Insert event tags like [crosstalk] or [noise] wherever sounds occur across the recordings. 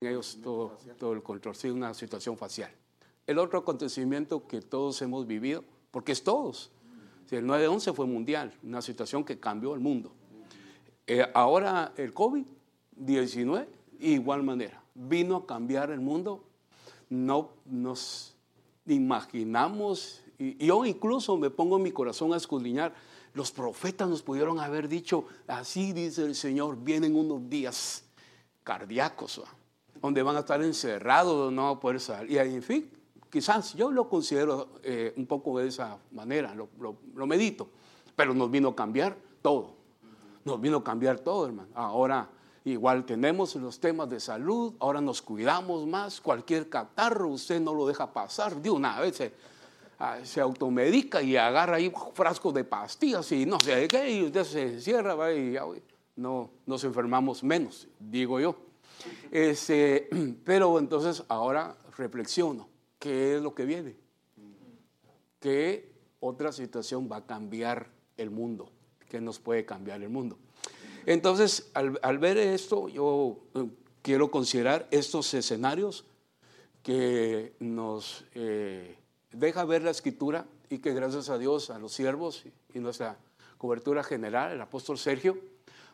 ellos todo, todo el control, sí, una situación facial. El otro acontecimiento que todos hemos vivido, porque es todos, el 9-11 fue mundial, una situación que cambió el mundo. Eh, ahora el COVID-19, igual manera, vino a cambiar el mundo. No nos imaginamos, y yo incluso me pongo en mi corazón a escudriñar, los profetas nos pudieron haber dicho, así dice el Señor, vienen unos días cardíacos, donde van a estar encerrados, no van a poder salir. Y en fin, quizás yo lo considero eh, un poco de esa manera, lo, lo, medito, pero nos vino a cambiar todo, nos vino a cambiar todo, hermano. Ahora igual tenemos los temas de salud, ahora nos cuidamos más, cualquier catarro usted no lo deja pasar de una vez. Se, ah, automedica y agarra ahí frascos de pastillas y no sé qué, y usted se encierra y no nos enfermamos menos, digo yo. Este, [clears throat] pero entonces ahora reflexiono, ¿qué es lo que viene? ¿Qué otra situación va a cambiar el mundo? ¿Qué nos puede cambiar el mundo? Entonces, al, ver esto, yo eh, quiero considerar estos escenarios que nos eh, deja ver la escritura y que gracias a Dios, a los siervos y nuestra cobertura general, el apóstol Sergio,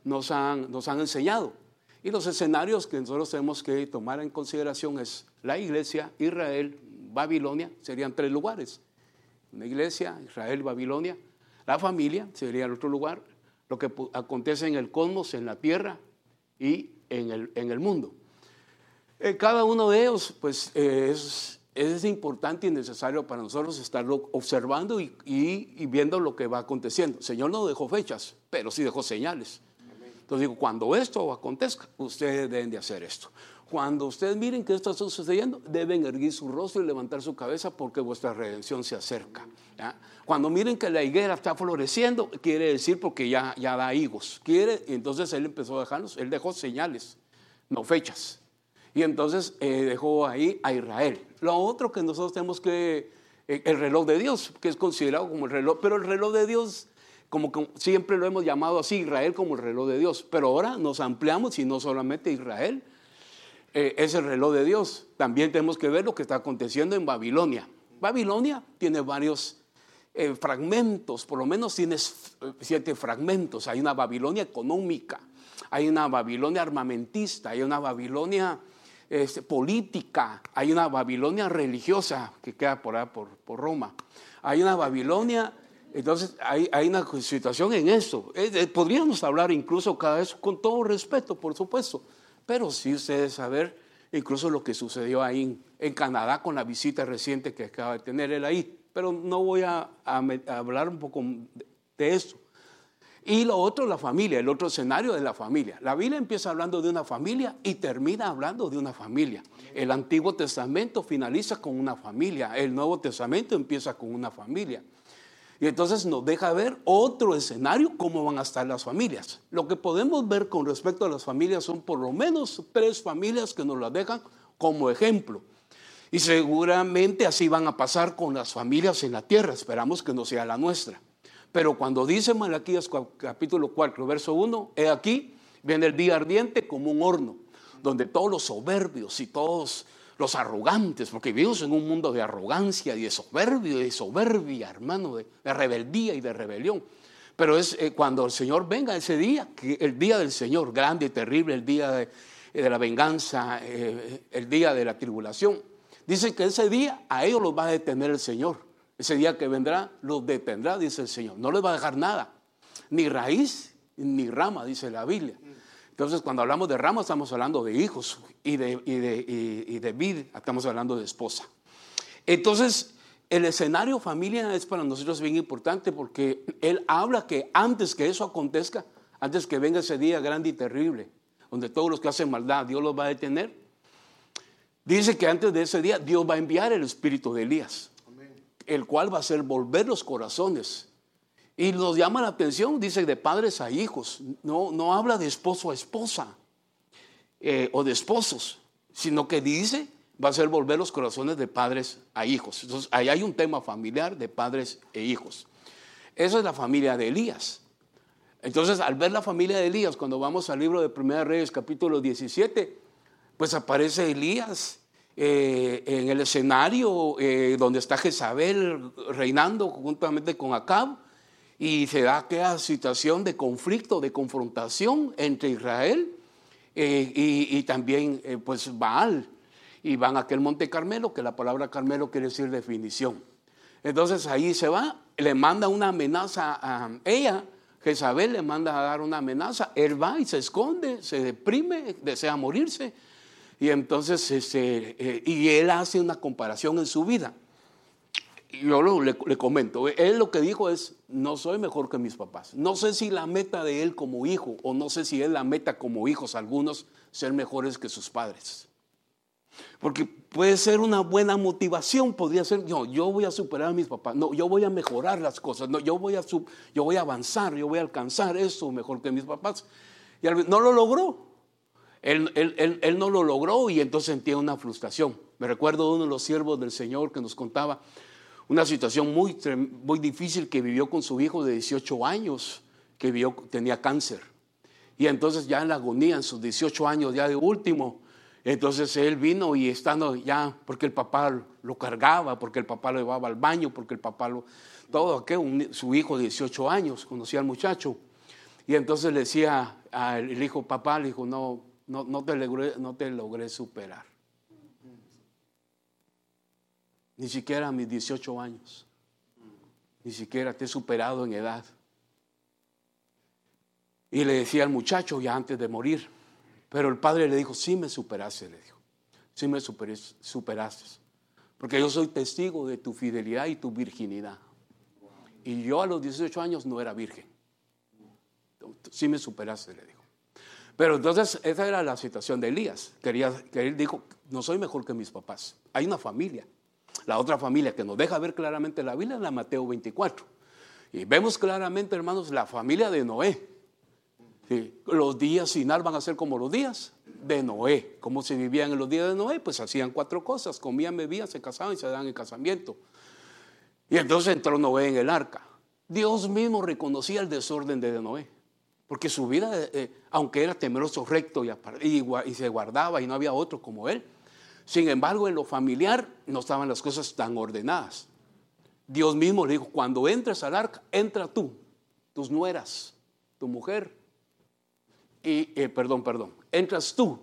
nos han, nos han enseñado. Y los escenarios que nosotros tenemos que tomar en consideración es la iglesia, Israel, Babilonia, serían tres lugares. Una iglesia, Israel, Babilonia. La familia sería el otro lugar. Lo que acontece en el cosmos, en la tierra y en el, en el mundo. Eh, cada uno de ellos, pues, eh, es, es, importante y necesario para nosotros estarlo observando y, y viendo lo que va aconteciendo. El Señor no dejó fechas, pero sí dejó señales. Entonces digo, cuando esto acontezca, ustedes deben de hacer esto. Cuando ustedes miren que esto está sucediendo, deben erguir su rostro y levantar su cabeza porque vuestra redención se acerca. Cuando miren que la higuera está floreciendo, quiere decir porque ya, ya da higos. Quiere, entonces él empezó a dejarnos, él dejó señales, no fechas. Y entonces eh, dejó ahí a Israel. Lo otro que nosotros tenemos que, eh, el reloj de Dios, que es considerado como el reloj, pero el reloj de Dios como que siempre lo hemos llamado así, Israel como el reloj de Dios. Pero ahora nos ampliamos y no solamente Israel eh, es el reloj de Dios, también tenemos que ver lo que está aconteciendo en Babilonia. Babilonia tiene varios eh, fragmentos, por lo menos tiene eh, siete fragmentos. Hay una Babilonia económica, hay una Babilonia armamentista, hay una Babilonia este, política, hay una Babilonia religiosa que queda por, por, por Roma, hay una Babilonia entonces hay, una situación en eso. Eh, eh, podríamos hablar incluso cada vez con todo respeto, por supuesto, pero sí ustedes saber incluso lo que sucedió ahí en, Canadá con la visita reciente que acaba de tener él ahí. Pero no voy a, hablar un poco de esto. Y lo otro, la familia, el otro escenario de la familia. La Biblia empieza hablando de una familia y termina hablando de una familia. El Antiguo Testamento finaliza con una familia, el Nuevo Testamento empieza con una familia. Y entonces nos deja ver otro escenario, cómo van a estar las familias. Lo que podemos ver con respecto a las familias son por lo menos tres familias que nos las dejan como ejemplo. Y seguramente así van a pasar con las familias en la tierra. Esperamos que no sea la nuestra. Pero cuando dice Malaquías capítulo 4, verso 1, he aquí, viene el día ardiente como un horno, donde todos los soberbios y todos los arrogantes, porque vivimos en un mundo de arrogancia y de soberbia, de soberbia, hermano, de, rebeldía y de rebelión. Pero es eh, cuando el Señor venga ese día, el día del Señor, grande y terrible, el día de, la venganza, eh, el día de la tribulación. Dice que ese día a ellos los va a detener el Señor. Ese día que vendrá los detendrá, dice el Señor. No les va a dejar nada, ni raíz ni rama, dice la Biblia. Entonces, cuando hablamos de rama, estamos hablando de hijos y de, y de, vid, estamos hablando de esposa. Entonces, el escenario familia es para nosotros bien importante porque él habla que antes que eso acontezca, antes que venga ese día grande y terrible, donde todos los que hacen maldad, Dios los va a detener, dice que antes de ese día Dios va a enviar el espíritu de Elías, el cual va a hacer volver los corazones y nos llama la atención, dice, de padres a hijos. No, no habla de esposo a esposa eh, o de esposos, sino que dice, va a ser volver los corazones de padres a hijos. Entonces, ahí hay un tema familiar de padres e hijos. Esa es la familia de Elías. Entonces, al ver la familia de Elías, cuando vamos al libro de Primera Reyes, capítulo 17, pues aparece Elías eh, en el escenario eh, donde está Jezabel reinando juntamente con Acab y se da aquella situación de conflicto, de confrontación entre Israel eh, y, también pues Baal. Y van a aquel monte Carmelo, que la palabra Carmelo quiere decir definición. Entonces ahí se va, le manda una amenaza a ella, Jezabel le manda a dar una amenaza, él va y se esconde, se deprime, desea morirse. Y entonces, este, eh, y él hace una comparación en su vida. Yo le, le, comento, él lo que dijo es, no soy mejor que mis papás. No sé si la meta de él como hijo, o no sé si es la meta como hijos algunos, ser mejores que sus padres. Porque puede ser una buena motivación, podría ser, yo, yo voy a superar a mis papás, no, yo voy a mejorar las cosas, no, yo voy a, yo voy a avanzar, yo voy a alcanzar eso mejor que mis papás. Y no lo logró. Él, él, él, no lo logró y entonces sentía una frustración. Me recuerdo uno de los siervos del Señor que nos contaba una situación muy, muy difícil que vivió con su hijo de 18 años, que vio, tenía cáncer. Y entonces ya en la agonía, en sus 18 años ya de último, entonces él vino y estando ya, porque el papá lo cargaba, porque el papá lo llevaba al baño, porque el papá lo... Todo aquello, su hijo de 18 años, conocía al muchacho. Y entonces le decía al hijo, papá, le dijo, no, no, no, te logré, no te logré superar. Ni siquiera a mis 18 años. Ni siquiera te he superado en edad. Y le decía al muchacho ya antes de morir, pero el padre le dijo, sí me superaste, le dijo, sí me superaste, porque yo soy testigo de tu fidelidad y tu virginidad. Y yo a los 18 años no era virgen. Sí me superaste, le dijo. Pero entonces esa era la situación de Elías. Quería, que él dijo, no soy mejor que mis papás. Hay una familia. La otra familia que nos deja ver claramente la Biblia es la Mateo 24. Y vemos claramente, hermanos, la familia de Noé. Los días final van a ser como los días de Noé. ¿Cómo se vivían en los días de Noé? Pues hacían cuatro cosas, comían, bebían, se casaban y se daban el casamiento. Y entonces entró Noé en el arca. Dios mismo reconocía el desorden de Noé, porque su vida, eh, aunque era temeroso, recto y, y se guardaba y no había otro como él, sin embargo en lo familiar no estaban las cosas tan ordenadas. Dios mismo le dijo, cuando entres al arca, entra tú, tus nueras, tu mujer, y, eh, perdón, perdón, entras tú,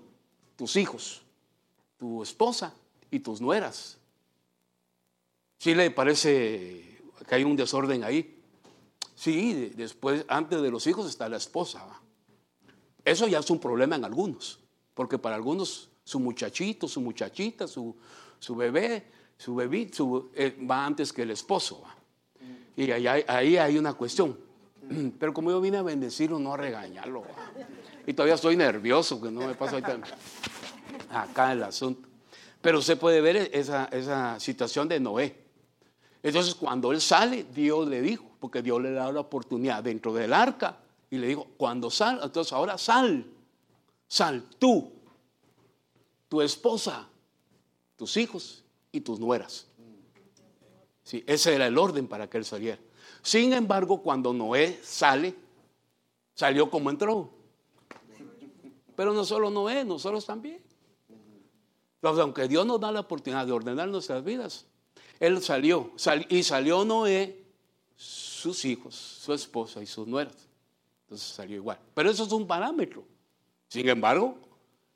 tus hijos, tu esposa y tus nueras. ¿Sí le parece que hay un desorden ahí? Sí, después, antes de los hijos está la esposa. Eso ya es un problema en algunos, porque para algunos su muchachito, su muchachita, su, su bebé, su bebé eh, va antes que el esposo. Y ahí, ahí, hay una cuestión. [clears throat] Pero como yo vine a bendecirlo, no a regañarlo. Y todavía estoy nervioso, que no me pasa acá el asunto. Pero usted puede ver esa, esa situación de Noé. Entonces, cuando él sale, Dios le dijo, porque Dios le da la oportunidad dentro del arca, y le dijo, cuando sal, entonces ahora sal, sal tú, tu esposa, tus hijos y tus nueras. Sí, ese era el orden para que él saliera. Sin embargo, cuando Noé sale, salió como entró. Pero no solo Noé, nosotros también. Entonces, aunque Dios nos da la oportunidad de ordenar nuestras vidas, Él salió, y salió Noé, sus hijos, su esposa y sus nueras. Entonces salió igual. Pero eso es un parámetro. Sin embargo,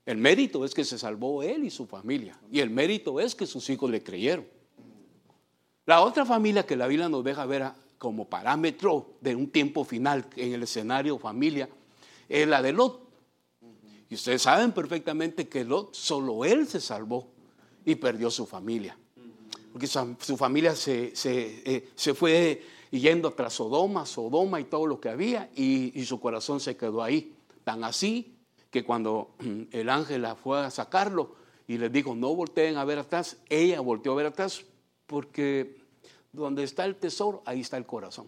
el mérito es que se salvó él y su familia. Y el mérito es que sus hijos le creyeron. La otra familia que la Biblia nos deja ver como parámetro de un tiempo final en el escenario familia es la de Lot. Y ustedes saben perfectamente que Lot, solo él se salvó y perdió su familia. Porque su, familia se, eh, se, fue yendo tras Sodoma, Sodoma y todo lo que había, y, y su corazón se quedó ahí. Tan así que cuando el ángel fue a sacarlo y les dijo, no volteen a ver atrás, ella volteó a ver atrás porque donde está el tesoro, ahí está el corazón.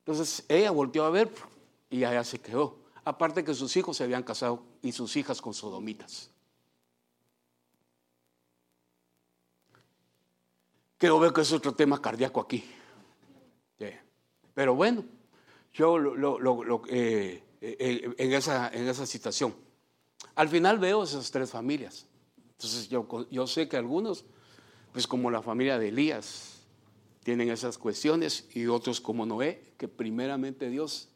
Entonces ella volteó a ver y allá se quedó. Aparte que sus hijos se habían casado y sus hijas con sodomitas. Creo ver que es otro tema cardíaco aquí. Pero bueno, yo lo, eh, eh, en, esa, en esa situación. Al final veo esas tres familias. Entonces yo, yo sé que algunos, pues como la familia de Elías, tienen esas cuestiones y otros como Noé, que primeramente Dios,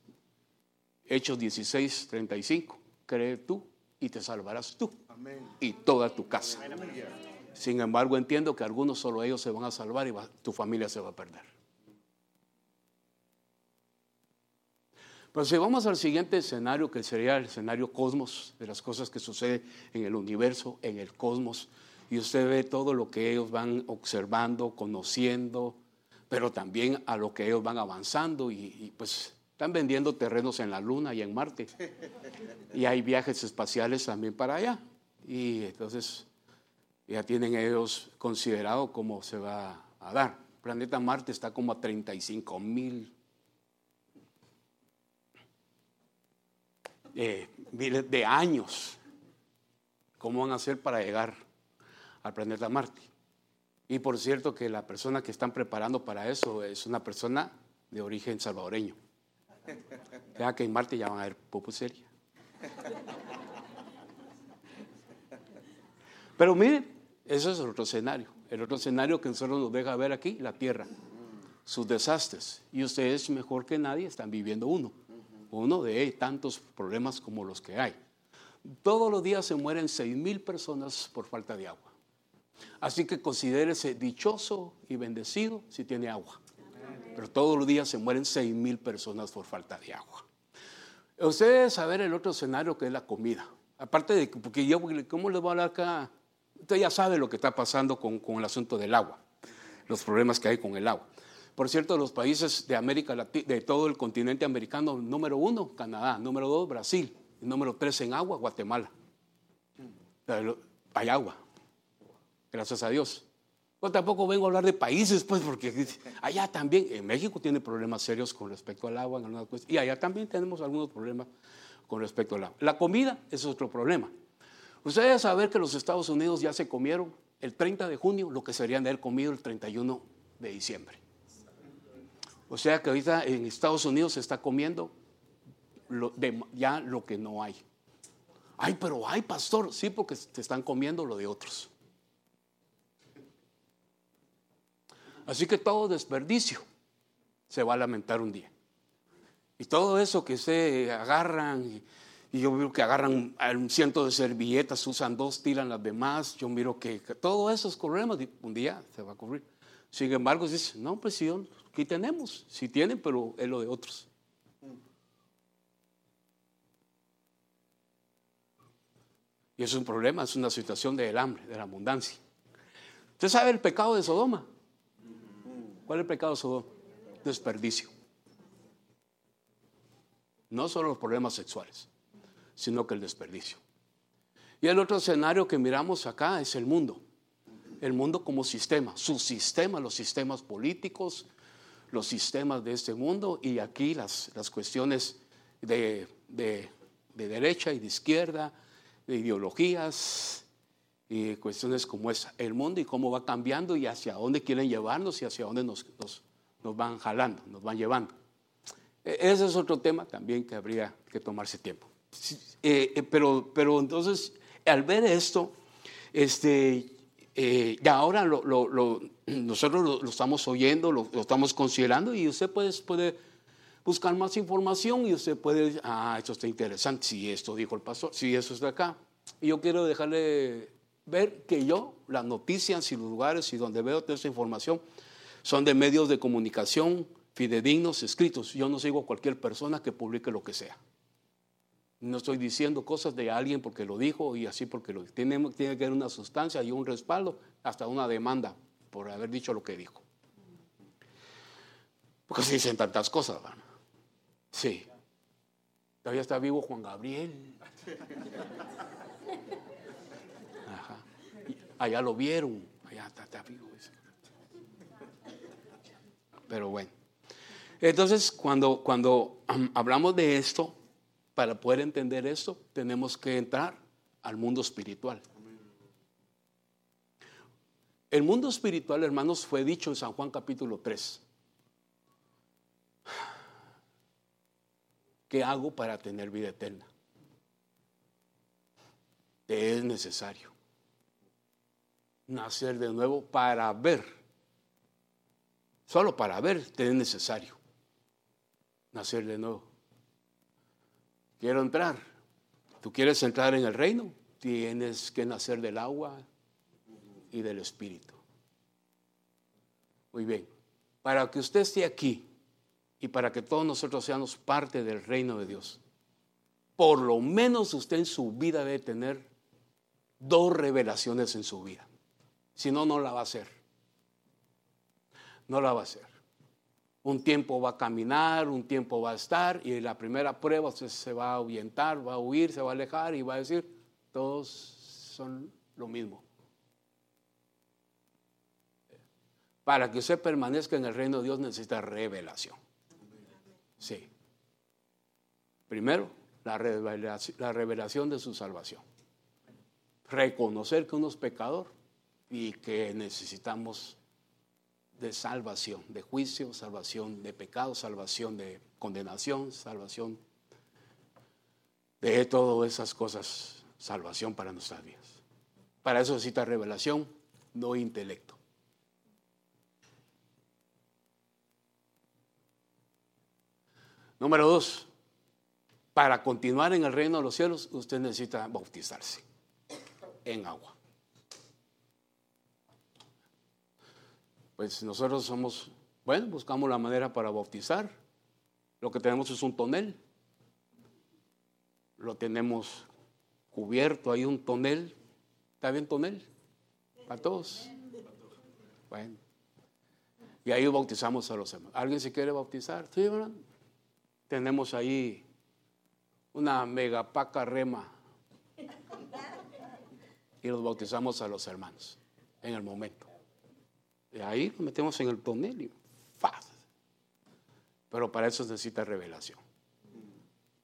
Hechos 16, 35, cree tú y te salvarás tú y toda tu casa. Sin embargo, entiendo que algunos solo ellos se van a salvar y tu familia se va a perder. Pero si vamos al siguiente escenario, que sería el escenario cosmos, de las cosas que suceden en el universo, en el cosmos, y usted ve todo lo que ellos van observando, conociendo, pero también a lo que ellos van avanzando y, pues están vendiendo terrenos en la Luna y en Marte. Y hay viajes espaciales también para allá. Y entonces ya tienen ellos considerado cómo se va a dar. El planeta Marte está como a 35 mil eh, miles de años. ¿Cómo van a hacer para llegar al planeta Marte? Y por cierto que la persona que están preparando para eso es una persona de origen salvadoreño. Ya que en Marte ya van a ver pupusería. Pero miren, eso es otro escenario. El otro escenario que nosotros nos deja ver aquí, la Tierra, sus desastres. Y ustedes mejor que nadie están viviendo uno. Uno de tantos problemas como los que hay. Todos los días se mueren seis mil personas por falta de agua. Así que considérese dichoso y bendecido si tiene agua. Pero todos los días se mueren seis mil personas por falta de agua. Ustedes saber el otro escenario que es la comida. Aparte de que, porque yo, ¿cómo les voy a hablar acá? Usted ya sabe lo que está pasando con, con el asunto del agua, los problemas que hay con el agua. Por cierto, los países de América Latina, de todo el continente americano, número uno, Canadá, número dos, Brasil, número tres en agua, Guatemala. Hay agua, gracias a Dios. Yo tampoco vengo a hablar de países, pues, porque allá también, en México tiene problemas serios con respecto al agua, y allá también tenemos algunos problemas con respecto al agua. La comida es otro problema. Ustedes saben que los Estados Unidos ya se comieron el 30 de junio lo que serían de haber comido el 31 de diciembre. O sea que ahorita en Estados Unidos se está comiendo ya lo que no hay. Ay, pero hay, pastor. Sí, porque te están comiendo lo de otros. Así que todo desperdicio se va a lamentar un día. Y todo eso que se agarran, y, yo miro que agarran un ciento de servilletas, usan dos, tiran las demás, yo miro que, todos esos problemas un día se va a cubrir. Sin embargo, dice, no, pues sí, aquí tenemos, sí tienen, pero es lo de otros. Y es un problema, es una situación del hambre, de la abundancia. ¿Usted sabe el pecado de Sodoma? ¿Cuál es el pecado Sodoma? Desperdicio. No solo los problemas sexuales, sino que el desperdicio. Y el otro escenario que miramos acá es el mundo. El mundo como sistema, su sistema, los sistemas políticos, los sistemas de este mundo y aquí las, las cuestiones de, de derecha y de izquierda, de ideologías, y cuestiones como esa, el mundo y cómo va cambiando y hacia dónde quieren llevarnos y hacia dónde nos, nos, van jalando, nos van llevando. E, ese es otro tema también que habría que tomarse tiempo. Eh, eh, pero, pero entonces, al ver esto, este, eh, ya ahora nosotros lo, estamos oyendo, lo, estamos considerando y usted puede, buscar más información y usted puede, ah, esto está interesante, si esto dijo el pastor, si eso está acá. Y yo quiero dejarle ver que yo, las noticias y los lugares y donde veo toda esa información son de medios de comunicación fidedignos, escritos. Yo no sigo a cualquier persona que publique lo que sea. No estoy diciendo cosas de alguien porque lo dijo y así porque lo tiene, tiene que haber una sustancia y un respaldo, hasta una demanda por haber dicho lo que dijo. Porque se dicen tantas cosas, ¿verdad? Sí. Todavía está vivo Juan Gabriel. allá lo vieron, allá está, vivo. Pero bueno. Entonces, cuando, cuando hablamos de esto, para poder entender esto, tenemos que entrar al mundo espiritual. El mundo espiritual, hermanos, fue dicho en San Juan capítulo 3. ¿Qué hago para tener vida eterna? te es necesario nacer de nuevo para ver. Solo para ver te es necesario nacer de nuevo. Quiero entrar. ¿Tú quieres entrar en el reino? Tienes que nacer del agua y del espíritu. Muy bien. Para que usted esté aquí y para que todos nosotros seamos parte del reino de Dios, por lo menos usted en su vida debe tener dos revelaciones en su vida. Si no, no la va a hacer. No la va a hacer. Un tiempo va a caminar, un tiempo va a estar y la primera prueba usted se va a ahuyentar, va a huir, se va a alejar y va a decir, todos son lo mismo. Para que usted permanezca en el reino de Dios necesita revelación. Sí. Primero, la revelación, la revelación de su salvación. Reconocer que uno es pecador y que necesitamos de salvación, de juicio, salvación de pecado, salvación de condenación, salvación de todas esas cosas, salvación para nuestras vidas. Para eso necesita revelación, no intelecto. Número dos, para continuar en el reino de los cielos, usted necesita bautizarse en agua. Pues nosotros somos, bueno, buscamos la manera para bautizar. Lo que tenemos es un tonel. Lo tenemos cubierto, hay un tonel. ¿Está bien tonel? Para todos. Bueno. Y ahí bautizamos a los hermanos. ¿Alguien se quiere bautizar? Sí, ¿verdad? Tenemos ahí una megapaca rema. Y los bautizamos a los hermanos en el momento. Y ahí nos metemos en el tonel y Pero para eso se necesita revelación.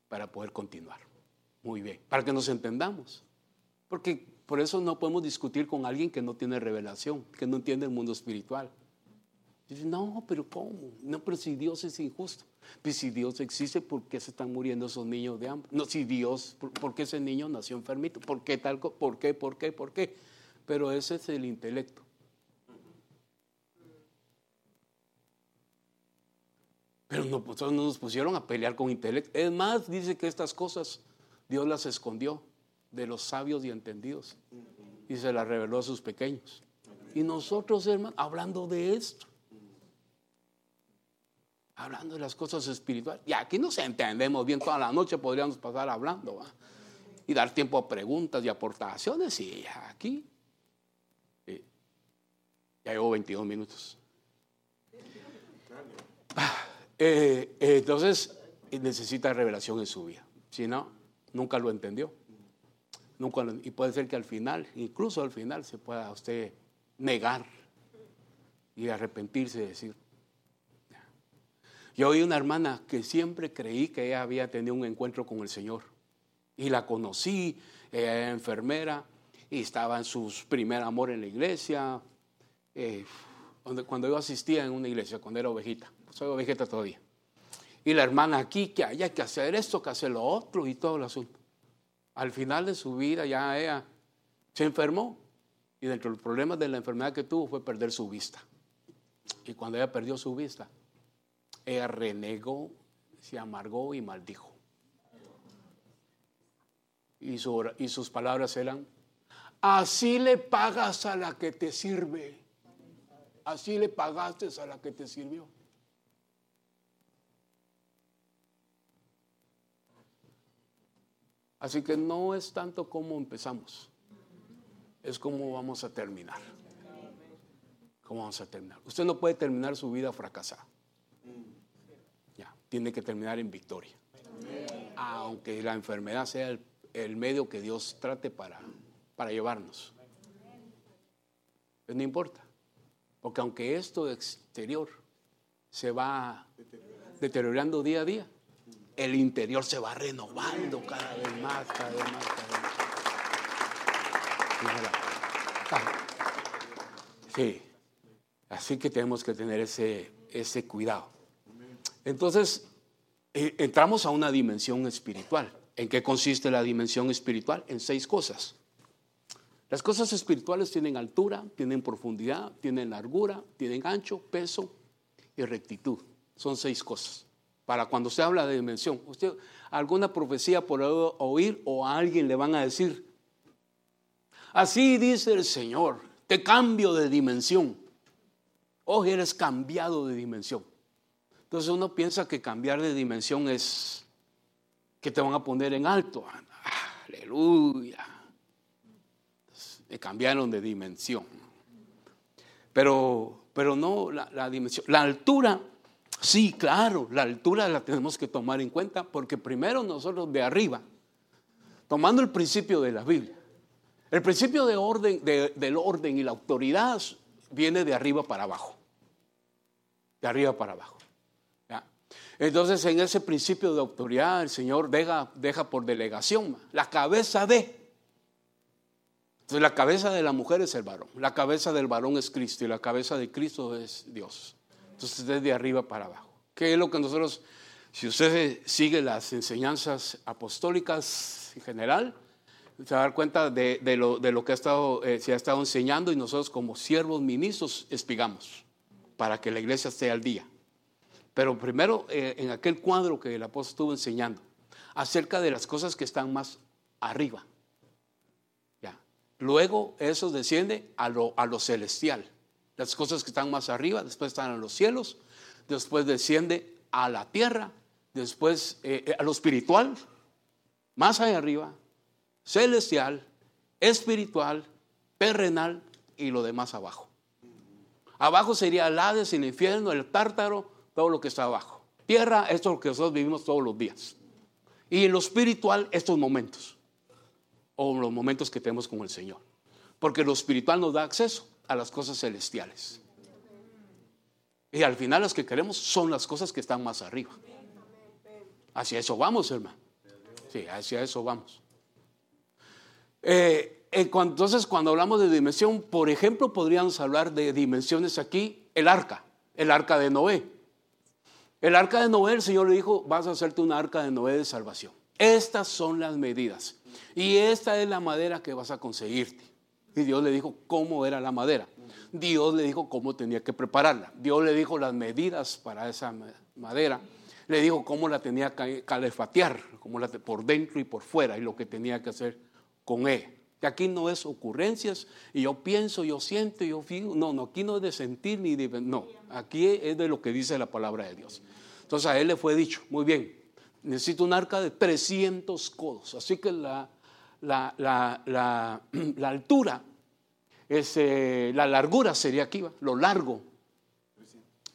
Para poder continuar. Muy bien. Para que nos entendamos. Porque por eso no podemos discutir con alguien que no tiene revelación, que no entiende el mundo espiritual. Dice, no, pero ¿cómo? No, pero si Dios es injusto. Pues si Dios existe, ¿por qué se están muriendo esos niños de hambre? No, si Dios, ¿por, qué ese niño nació enfermito? ¿Por qué tal? ¿Por qué? ¿Por qué? ¿Por qué? Pero ese es el intelecto. Pero no, pues, no nos pusieron a pelear con intelecto. Es más, dice que estas cosas Dios las escondió de los sabios y entendidos y se las reveló a sus pequeños. Y nosotros, hermanos, hablando de esto, hablando de las cosas espirituales. Y aquí nos entendemos bien, toda la noche podríamos pasar hablando y dar tiempo a preguntas y aportaciones. Y aquí ya llevo 22 minutos. Ah, eh, eh, entonces, necesita revelación en su vida. Si no, nunca lo entendió. Nunca y puede ser que al final, incluso al final, se pueda usted negar y arrepentirse y decir, yo oí una hermana que siempre creí que ella había tenido un encuentro con el Señor. Y la conocí, ella era enfermera y estaba en su primer amor en la iglesia. Eh, cuando yo asistía en una iglesia, cuando era ovejita, soy ovejita todavía. Y la hermana aquí, que hay que hacer esto, que hacer lo otro y todo el asunto. Al final de su vida ya ella se enfermó y dentro de los problemas de la enfermedad que tuvo fue perder su vista. Y cuando ella perdió su vista, ella renegó, se amargó y maldijo. Y, y sus palabras eran, así le pagas a la que te sirve, así le pagaste a la que te sirvió. Así que no es tanto como empezamos, es como vamos a terminar. ¿Cómo vamos a terminar? Usted no puede terminar su vida fracasada tiene que terminar en victoria. Aunque la enfermedad sea el, medio que Dios trate para, para llevarnos. Pues no importa. Porque aunque esto exterior se va deteriorando día a día, el interior se va renovando cada vez más, cada vez más, cada vez más. Sí. Así que tenemos que tener ese, ese cuidado. Entonces, eh, entramos a una dimensión espiritual. ¿En qué consiste la dimensión espiritual? En seis cosas. Las cosas espirituales tienen altura, tienen profundidad, tienen largura, tienen ancho, peso y rectitud. Son seis cosas. Para cuando se habla de dimensión, usted alguna profecía por oír o a alguien le van a decir, así dice el Señor, te cambio de dimensión. Hoy eres cambiado de dimensión. Entonces uno piensa que cambiar de dimensión es que te van a poner en alto. Aleluya. me cambiaron de dimensión. Pero, pero no la, la dimensión. La altura Sí, claro, la altura la tenemos que tomar en cuenta porque primero nosotros de arriba, tomando el principio de la Biblia, el principio del orden y la autoridad viene de arriba para abajo. De arriba para abajo. Entonces, en ese principio de autoridad, el Señor deja, deja por delegación la cabeza de. Entonces, la cabeza de la mujer es el varón, la cabeza del varón es Cristo y la cabeza de Cristo es Dios. Entonces, desde arriba para abajo. ¿Qué es lo que nosotros, si usted sigue las enseñanzas apostólicas en general, se va a dar cuenta de, lo, que ha estado, eh, se ha estado enseñando y nosotros como siervos ministros espigamos para que la iglesia esté al día. Pero primero, eh, en aquel cuadro que el apóstol estuvo enseñando, acerca de las cosas que están más arriba. Luego eso desciende a lo, a lo celestial. Las cosas que están más arriba, después están en los cielos, después desciende a la tierra, después eh, eh, a lo espiritual, más allá arriba, celestial, espiritual, terrenal y lo demás abajo. Abajo sería el Hades, el infierno, el tártaro, todo lo que está abajo. Tierra, esto es lo que nosotros vivimos todos los días. Y en lo espiritual, estos momentos, o los momentos que tenemos con el Señor. Porque lo espiritual nos da acceso a las cosas celestiales. Y al final las que queremos son las cosas que están más arriba. Hacia eso vamos, hermano. Sí, hacia eso vamos. Eh, entonces, cuando hablamos de dimensión, por ejemplo, podríamos hablar de dimensiones aquí, el arca, el arca de Noé. El arca de Noé, el Señor le dijo, vas a hacerte una arca de Noé de salvación. Estas son las medidas. Y esta es la madera que vas a conseguirte. Y Dios le dijo cómo era la madera. Dios le dijo cómo tenía que prepararla. Dios le dijo las medidas para esa madera. Le dijo cómo la tenía que calefatear, cómo la, por dentro y por fuera, y lo que tenía que hacer con él. Que aquí no es ocurrencias, y yo pienso, yo siento, yo fijo. No, no, aquí no es de sentir ni de. No, aquí es de lo que dice la palabra de Dios. Entonces a él le fue dicho, muy bien, necesito un arca de 300 codos. Así que la, la, la, la, [clears throat] altura, eh, la largura sería aquí, lo largo.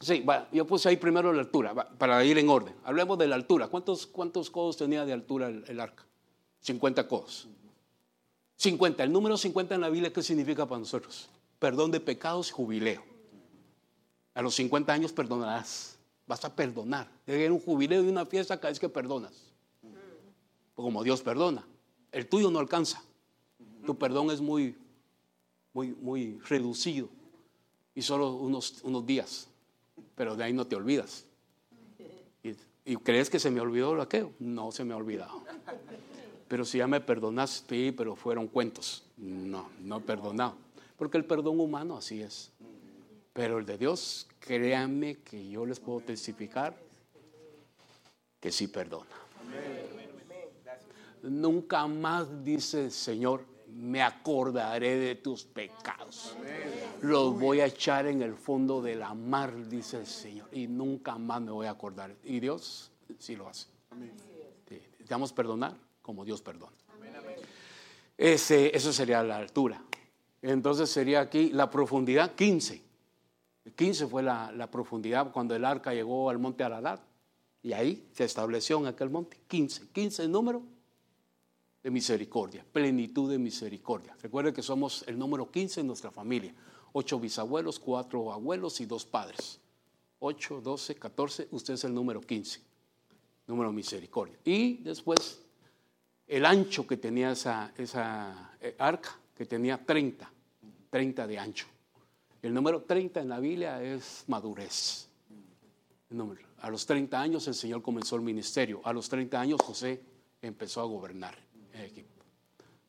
Sí, yo puse ahí primero la altura, para ir en orden. Hablemos de la altura. ¿Cuántos, cuántos codos tenía de altura el, arca? 50 codos. 50. El número 50 en la Biblia, ¿qué significa para nosotros? Perdón de pecados y jubileo. A los 50 años perdonarás. Vas a perdonar. Debe un jubileo y una fiesta cada vez que perdonas. Como Dios perdona. El tuyo no alcanza. Tu perdón es muy, muy, muy reducido y solo unos, unos días, pero de ahí no te olvidas. Y, crees que se me olvidó lo aquello? No se me ha olvidado. Pero si ya me perdonaste, sí, pero fueron cuentos. No, no he perdonado. Porque el perdón humano así es. Pero el de Dios, créanme que yo les puedo testificar que sí perdona. Nunca más, dice el Señor, me acordaré de tus pecados. Los voy a echar en el fondo de la mar, dice el Señor, y nunca más me voy a acordar. Y Dios sí lo hace. Necesitamos perdonar como Dios perdona. Ese, eso sería la altura. Entonces sería aquí la profundidad 15. 15 fue la, profundidad cuando el arca llegó al monte Ararat. Y ahí se estableció en aquel monte. 15. 15 el número de misericordia, plenitud de misericordia. Recuerde que somos el número 15 en nuestra familia. Ocho bisabuelos, cuatro abuelos y dos padres. Ocho, doce, catorce, usted es el número 15, número misericordia. Y después el ancho que tenía esa, esa eh, arca, que tenía 30, 30 de ancho. El número 30 en la Biblia es madurez. A los 30 años el Señor comenzó el ministerio. A los 30 años José empezó a gobernar equipo.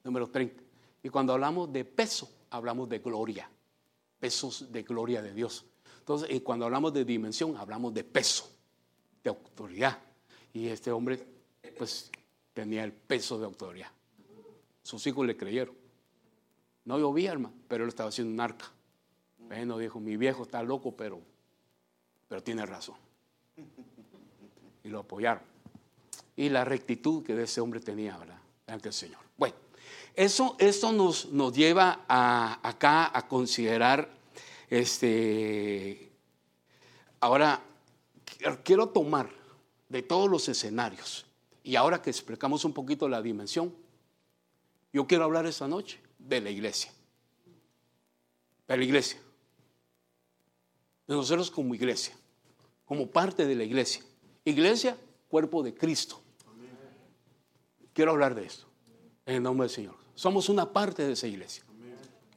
Número 30. Y cuando hablamos de peso, hablamos de gloria, pesos de gloria de Dios. Entonces, y cuando hablamos de dimensión, hablamos de peso, de autoridad. Y este hombre, pues, tenía el peso de autoridad. Sus hijos le creyeron. No llovía, hermano, pero él estaba haciendo un arca. Bueno, dijo, mi viejo está loco, pero, pero tiene razón. Y lo apoyaron. Y la rectitud que ese hombre tenía, ¿verdad? Ante el Señor. Bueno, eso, nos, nos lleva acá a considerar, este, ahora quiero tomar de todos los escenarios, y ahora que explicamos un poquito la dimensión, yo quiero hablar esta noche de la iglesia. De la iglesia de nosotros como iglesia, como parte de la iglesia. Iglesia, cuerpo de Cristo. Quiero hablar de esto, en el nombre del Señor. Somos una parte de esa iglesia.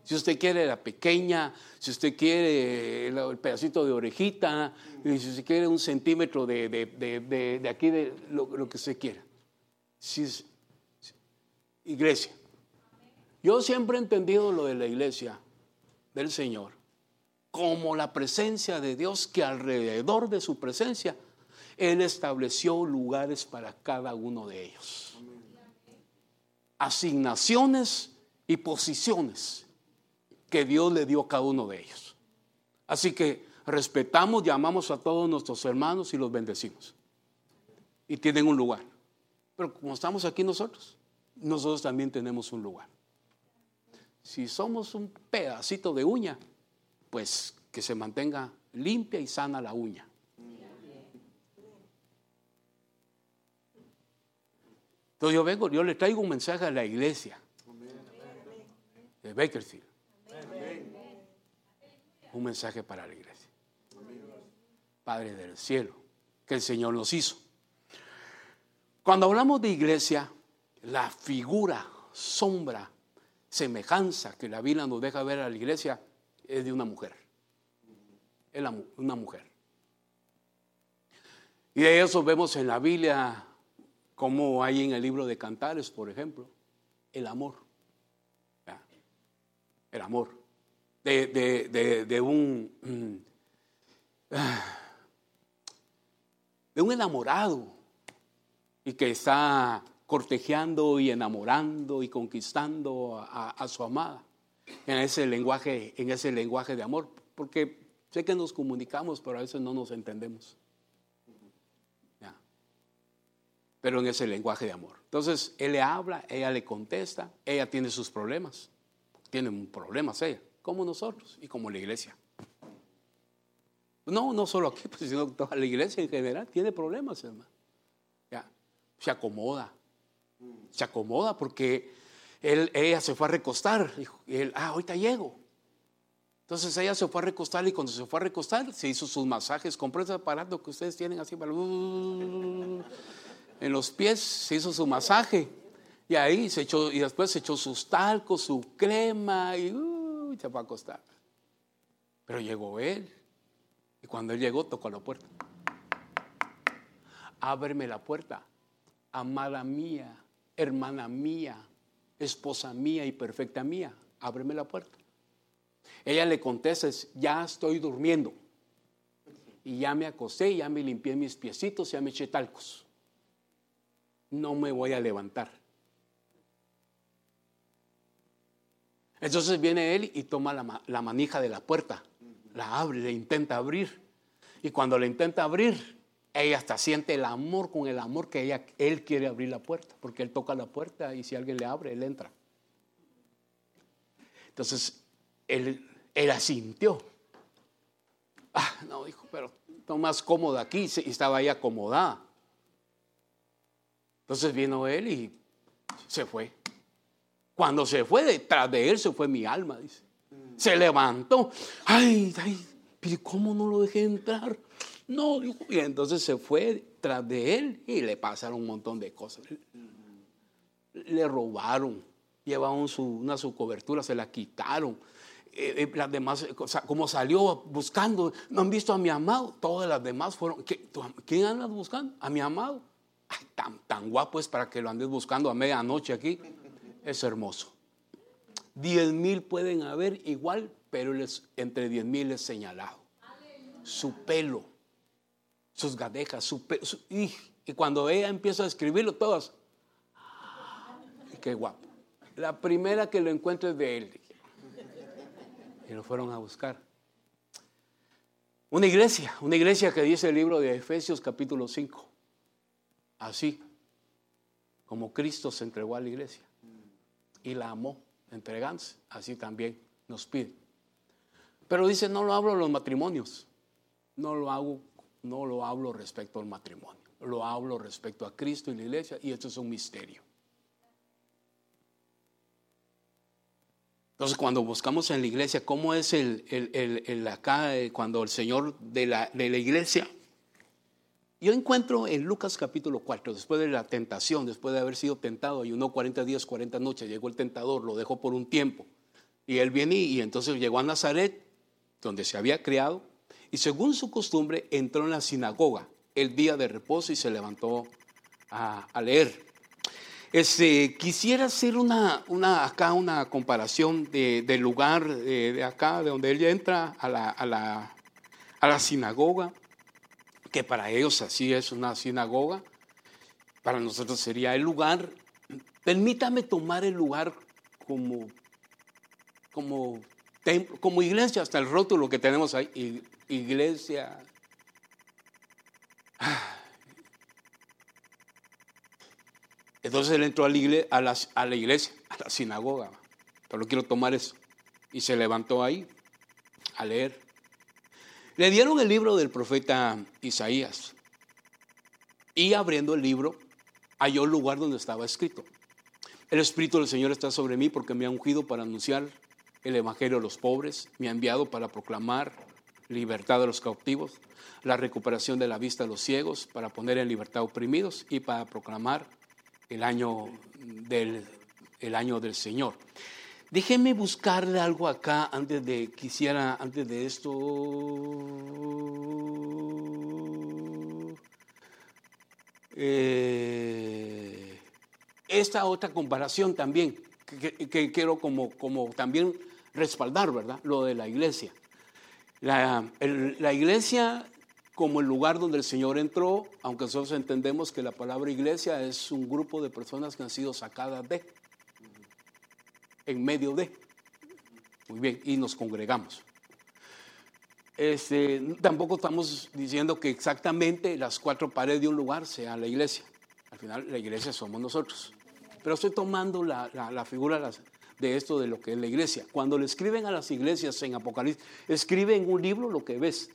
Si usted quiere la pequeña, si usted quiere el, pedacito de orejita, si usted quiere un centímetro de, aquí, de lo, que usted quiera. Si es, iglesia. Yo siempre he entendido lo de la iglesia del Señor como la presencia de Dios, que alrededor de su presencia, Él estableció lugares para cada uno de ellos. Asignaciones y posiciones que Dios le dio a cada uno de ellos. Así que respetamos, llamamos a todos nuestros hermanos y los bendecimos. Y tienen un lugar. Pero como estamos aquí nosotros, nosotros también tenemos un lugar. Si somos un pedacito de uña, pues que se mantenga limpia y sana la uña. Entonces yo vengo, yo le traigo un mensaje a la iglesia de Bakersfield. Un mensaje para la iglesia. Padre del cielo, que el Señor nos hizo. Cuando hablamos de iglesia, la figura, sombra, semejanza que la Biblia nos deja ver a la iglesia es de una mujer. Es una mujer. Y de eso vemos en la Biblia, como hay en el libro de Cantares, por ejemplo, el amor. El amor. De, un. Mm, de un enamorado y que está cortejeando y enamorando y conquistando a su amada en ese lenguaje, en ese lenguaje de amor, porque sé que nos comunicamos, pero a veces no nos entendemos. Pero en ese lenguaje de amor. Entonces, él le habla, ella le contesta, ella tiene sus problemas. Tiene problemas ella, como nosotros y como la iglesia. No, no solo aquí, pues, sino toda la iglesia en general tiene problemas, hermano. Ya, se acomoda. Se acomoda porque ella se fue a recostar. Y él, ah, ahorita llego. Entonces ella se fue a recostar y cuando se fue a recostar se hizo sus masajes. Compró ese aparato que ustedes tienen así para... en los pies se hizo su masaje. Y ahí se echó, y después se echó sus talcos, su crema y se fue a acostar. Pero llegó él. Y cuando él llegó, tocó la puerta. Ábreme la puerta, amada mía, hermana mía, esposa mía y perfecta mía, ábreme la puerta. Ella le contesta, ya estoy durmiendo. Y ya me acosté, ya me limpié mis piecitos, ya me eché talcos. No me voy a levantar. Entonces viene él y toma la, la manija de la puerta, la abre, le intenta abrir. Y cuando le intenta abrir, ella hasta siente el amor con el amor que ella, él quiere abrir la puerta, porque él toca la puerta y si alguien le abre, él entra. Entonces, él, él asintió. Ah, no, dijo, pero estoy más cómoda aquí y estaba ahí acomodada. Entonces vino él y se fue. Cuando se fue, detrás de él se fue mi alma, dice. Se levantó. Ay, ay, pero ¿cómo no lo dejé entrar? No, dijo, y entonces se fue tras de él y le pasaron un montón de cosas. Le robaron, llevaron su, una su cobertura, se la quitaron. Eh, eh, las demás, como salió buscando, no han visto a mi amado, todas las demás fueron, ¿quién andas buscando? A mi amado. Tan, tan guapo es para que lo andes buscando a medianoche aquí. Es hermoso. Diez mil pueden haber igual, pero entre diez mil es señalado. Su pelo, sus gadejas, su pelo. y, cuando ella empieza a escribirlo, todas. Qué guapo. La primera que lo encuentro es de él. Y lo fueron a buscar. Una iglesia, una iglesia que dice el libro de Efesios capítulo 5. Así como Cristo se entregó a la iglesia y la amó entregándose, así también nos pide. Pero dice, no lo hablo de los matrimonios, no lo hago, no lo hablo respecto al matrimonio, lo hablo respecto a Cristo y la iglesia y esto es un misterio. Entonces, cuando buscamos en la iglesia, ¿cómo es el, el, acá, eh, cuando el Señor de la, de la iglesia? Yo encuentro en Lucas capítulo 4, después de la tentación, después de haber sido tentado, ayunó 40 días, 40 noches, llegó el tentador, lo dejó por un tiempo. Y él viene y entonces llegó a Nazaret, donde se había criado, y según su costumbre entró en la sinagoga el día de reposo y se levantó a, leer. Este, quisiera hacer una, una, acá una comparación del lugar de, acá, de donde él entra a la, a la, a la sinagoga, que para ellos así es una sinagoga, para nosotros sería el lugar. Permítame tomar el lugar como, como, como iglesia, hasta el rótulo que tenemos ahí, iglesia. Entonces él entró a la, iglesia, a, la, iglesia, a la sinagoga. Pero quiero tomar eso. Y se levantó ahí a leer. Le dieron el libro del profeta Isaías. Y abriendo el libro, halló el lugar donde estaba escrito. El Espíritu del Señor está sobre mí porque me ha ungido para anunciar el Evangelio a los pobres, me ha enviado para proclamar libertad a los cautivos, la recuperación de la vista a los ciegos, para poner en libertad oprimidos y para proclamar el año del, el año del Señor. Déjenme buscarle algo acá antes de quisiera antes de esto. Eh, esta otra comparación también que, quiero como, como también respaldar, ¿verdad? Lo de la iglesia. La, la iglesia como el lugar donde el Señor entró, aunque nosotros entendemos que la palabra iglesia es un grupo de personas que han sido sacadas de, en medio de. Muy bien, y nos congregamos. Este, tampoco estamos diciendo que exactamente las cuatro paredes de un lugar sea la iglesia. Al final la iglesia somos nosotros. Pero estoy tomando la, la figura de esto de lo que es la iglesia. Cuando le escriben a las iglesias en Apocalipsis, escribe en un libro lo que ves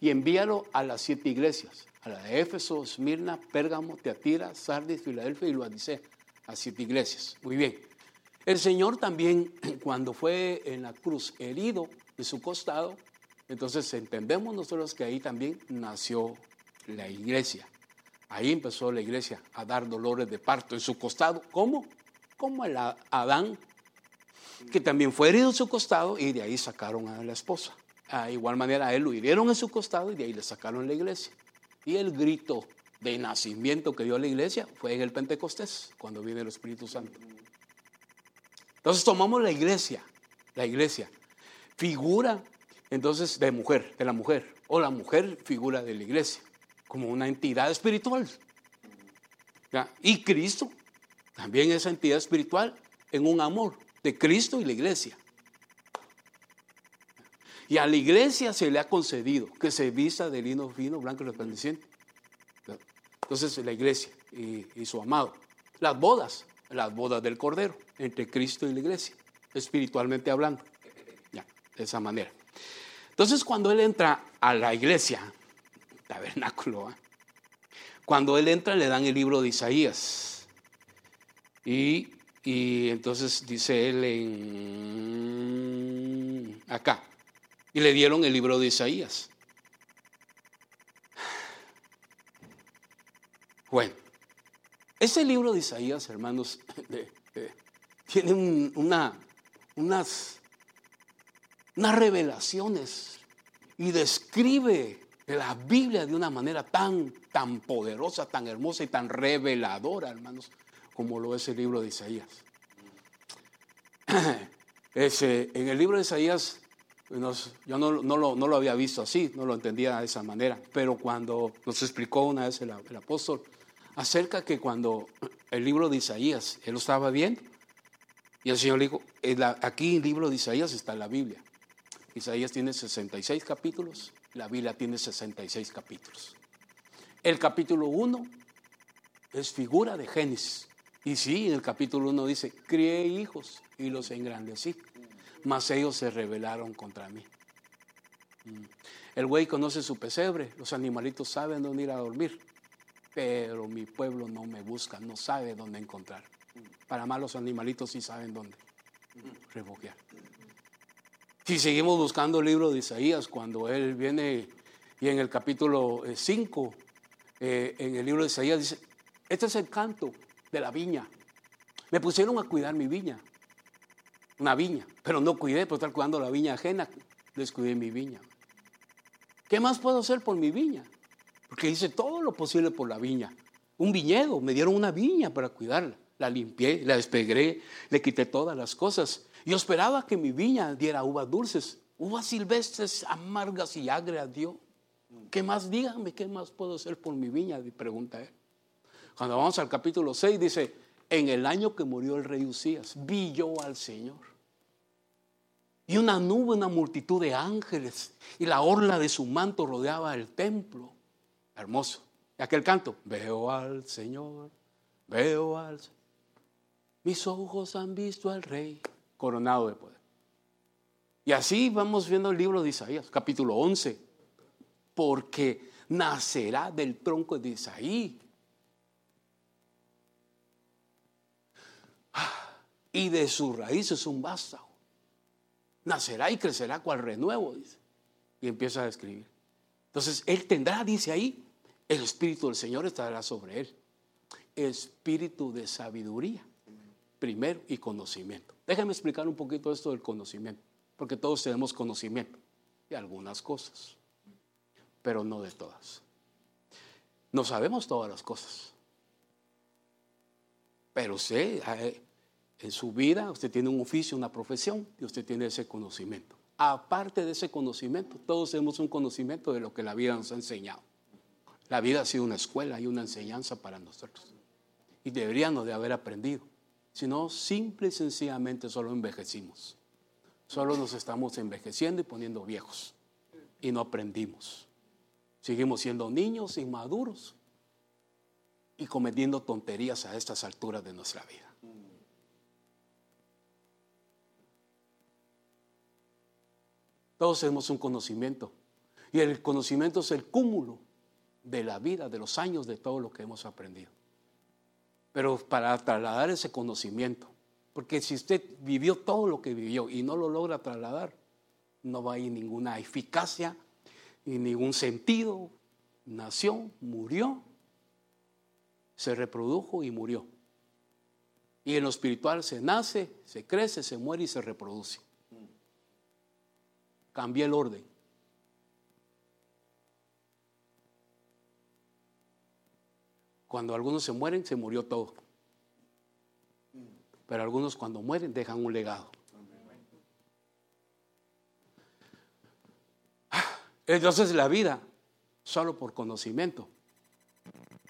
y envíalo a las siete iglesias, a la de Éfeso, Esmirna, Pérgamo, Teatira, Sardis, Filadelfia y Luadicea, a siete iglesias. Muy bien. El Señor también, [clears throat] cuando fue en la cruz herido en su costado, entonces entendemos nosotros que ahí también nació la iglesia. Ahí empezó la iglesia a dar dolores de parto en su costado. ¿Cómo? Como el Adán, que también fue herido en su costado y de ahí sacaron a la esposa. A igual manera, a él lo hirieron en su costado y de ahí le sacaron la iglesia. Y el grito de nacimiento que dio la iglesia fue en el Pentecostés, cuando viene el Espíritu Santo. Entonces tomamos la iglesia, la iglesia, figura entonces de mujer, de la mujer, o la mujer figura de la iglesia, como una entidad espiritual. Y Cristo, también esa entidad espiritual, en un amor de Cristo y la iglesia. Y a la iglesia se le ha concedido que se vista de lino fino, blanco y resplandeciente. Entonces la iglesia y, su amado. Las bodas, las bodas del Cordero entre Cristo y la iglesia, espiritualmente hablando. Ya, de esa manera. Entonces cuando él entra a la iglesia, tabernáculo, ¿ah? cuando él entra le dan el libro de Isaías. Y, y entonces dice él en acá, y le dieron el libro de Isaías. Bueno, ese libro de Isaías, hermanos, [laughs] tiene una, unas, unas revelaciones y describe la Biblia de una manera tan, tan poderosa, tan hermosa y tan reveladora, hermanos, como lo es el libro de Isaías. [clears throat] En el libro de Isaías, yo no, lo, había visto así, no lo entendía de esa manera, pero cuando nos explicó una vez el, apóstol acerca que cuando el libro de Isaías, él lo estaba viendo, y el Señor le dijo, aquí en el libro de Isaías está la Biblia. Isaías tiene 66 capítulos, la Biblia tiene 66 capítulos. El capítulo 1 es figura de Génesis. Y sí, en el capítulo 1 dice, crié hijos y los engrandecí, mas ellos se rebelaron contra mí. Mm. El güey conoce su pesebre, los animalitos saben dónde ir a dormir, pero mi pueblo no me busca, no sabe dónde encontrar. Para más los animalitos sí saben dónde refugiar. Si seguimos buscando el libro de Isaías, cuando él viene y en el capítulo 5, eh, en el libro de Isaías dice, este es el canto de la viña. Me pusieron a cuidar mi viña, una viña, pero no cuidé por estar cuidando la viña ajena, descuidé mi viña. ¿Qué más puedo hacer por mi viña? Porque hice todo lo posible por la viña. Un viñedo, me dieron una viña para cuidarla. La limpié, la despegré, le quité todas las cosas. Yo esperaba que mi viña diera uvas dulces, uvas silvestres, amargas y agrias dio. ¿Qué más? Díganme, ¿qué más puedo hacer por mi viña? Pregunta él. Cuando vamos al capítulo 6 dice, en el año que murió el rey Usías, vi yo al Señor. Y una nube, una multitud de ángeles, y la orla de su manto rodeaba el templo. Hermoso. Y aquel canto, veo al Señor, veo al Señor. Mis ojos han visto al rey coronado de poder. Y así vamos viendo el libro de Isaías, capítulo 11. Porque nacerá del tronco de Isaí y de sus raíces un vástago. Nacerá y crecerá cual renuevo, dice. Y empieza a describir. Entonces, él tendrá, dice ahí, el Espíritu del Señor estará sobre él. Espíritu de sabiduría, primero, y conocimiento. Déjame explicar un poquito esto del conocimiento, porque todos tenemos conocimiento de algunas cosas, pero no de todas. No sabemos todas las cosas, pero sé, en su vida usted tiene un oficio, una profesión y usted tiene ese conocimiento. Aparte de ese conocimiento, todos tenemos un conocimiento de lo que la vida nos ha enseñado. La vida ha sido una escuela y una enseñanza para nosotros. Y deberíamos de haber aprendido. Si no, simple y sencillamente solo envejecimos. Solo nos estamos envejeciendo y poniendo viejos. Y no aprendimos. Seguimos siendo niños inmaduros y cometiendo tonterías a estas alturas de nuestra vida. Todos tenemos un conocimiento. Y el conocimiento es el cúmulo de la vida, de los años, de todo lo que hemos aprendido. Pero para trasladar ese conocimiento, porque si usted vivió todo lo que vivió y no lo logra trasladar, no va a ir ninguna eficacia y ningún sentido. Nació, murió, se reprodujo y murió. Y en lo espiritual se nace, se crece, se muere y se reproduce cambié el orden. Cuando algunos se mueren, se murió todo. Pero algunos cuando mueren dejan un legado. Entonces la vida, solo por conocimiento,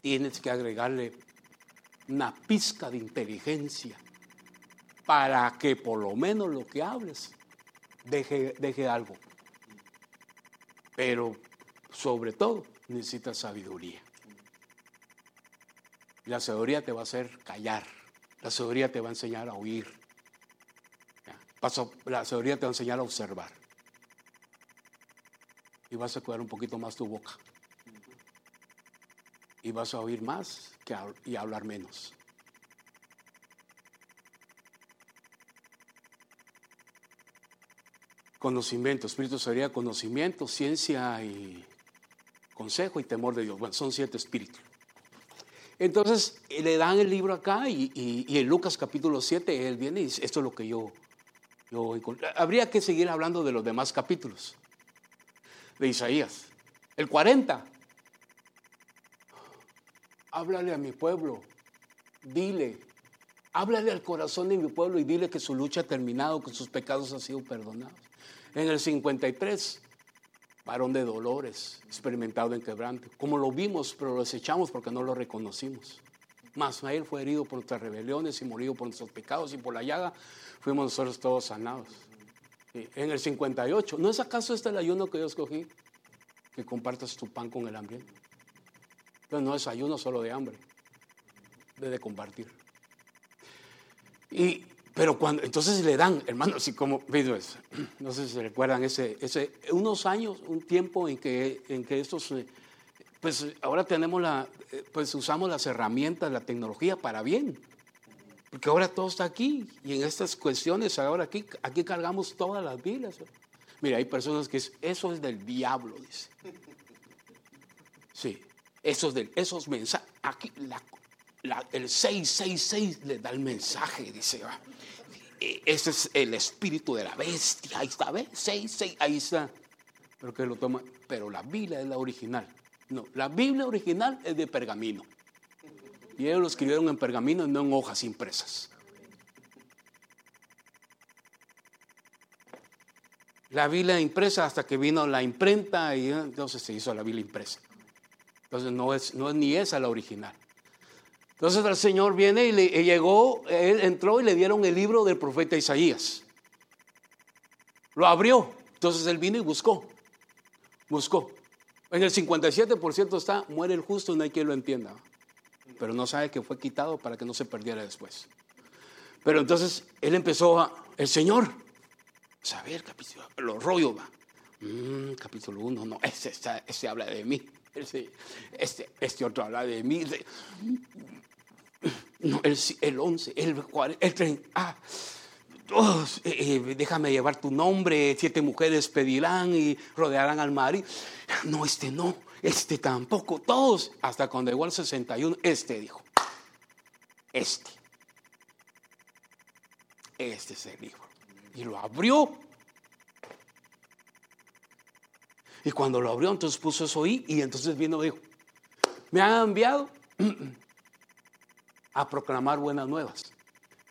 tienes que agregarle una pizca de inteligencia para que por lo menos lo que hables deje, algo. Pero sobre todo necesitas sabiduría. La sabiduría te va a hacer callar. La sabiduría te va a enseñar a oír. La sabiduría te va a enseñar a observar. Y vas a cuidar un poquito más tu boca. Y vas a oír más y hablar menos. conocimiento, espíritu sería conocimiento, ciencia y consejo y temor de Dios. Bueno, son siete espíritus. Entonces le dan el libro acá y, en Lucas capítulo 7 él viene y dice, esto es lo que yo, yo Habría que seguir hablando de los demás capítulos de Isaías. El 40. Háblale a mi pueblo, dile Háblale al corazón de mi pueblo y dile que su lucha ha terminado, que sus pecados han sido perdonados. En el 53, varón de dolores, experimentado en quebranto. Como lo vimos, pero lo desechamos porque no lo reconocimos. Mas él fue herido por nuestras rebeliones y morido por nuestros pecados y por la llaga fuimos nosotros todos sanados. En el 58, ¿no es acaso este el ayuno que yo escogí? Que compartas tu pan con el hambriento. Entonces no es ayuno solo de hambre, de compartir. Y, pero cuando, entonces le dan, hermano, así como, [clears throat] no sé si se recuerdan ese, ese, unos años, un tiempo en que, en que estos, eh, pues ahora tenemos la, eh, pues usamos las herramientas, la tecnología para bien. Porque ahora todo está aquí y en estas cuestiones, ahora aquí, aquí cargamos todas las vidas. Mira, hay personas que eso es del diablo, dice. Sí, esos, del, esos mensajes, aquí el 666 le da el mensaje, dice. E, ese es el espíritu de la bestia, ahí está, ¿ves? 66, ahí está. Pero que lo toma, pero la Biblia es la original. No, la Biblia original es de pergamino. Y ellos lo escribieron en pergamino no en hojas impresas. La Biblia impresa hasta que vino la imprenta y entonces se hizo la Biblia impresa. Entonces no es, no es ni esa la original. Entonces el Señor viene y, le, llegó, él entró y le dieron el libro del profeta Isaías. Lo abrió. Entonces él vino y buscó. Buscó. En el 57% está, muere el justo no hay quien lo entienda pero no sabe que fue quitado para que no se perdiera después. Pero entonces él empezó a, el Señor, saber capítulo, los rollos va. Mm, capítulo 1, no, ese, habla de mí. [laughs] Este, este otro habla de mí. No, el, el 11, el, el 30. Ah, eh, eh, déjame llevar tu nombre, siete mujeres pedirán y rodearán al marido. No, este no este tampoco, todos, hasta cuando llegó al 61, este dijo, este, este es el libro. Y lo abrió. Y cuando lo abrió, entonces puso eso ahí y entonces vino y dijo, me han enviado [clears throat] a proclamar buenas nuevas.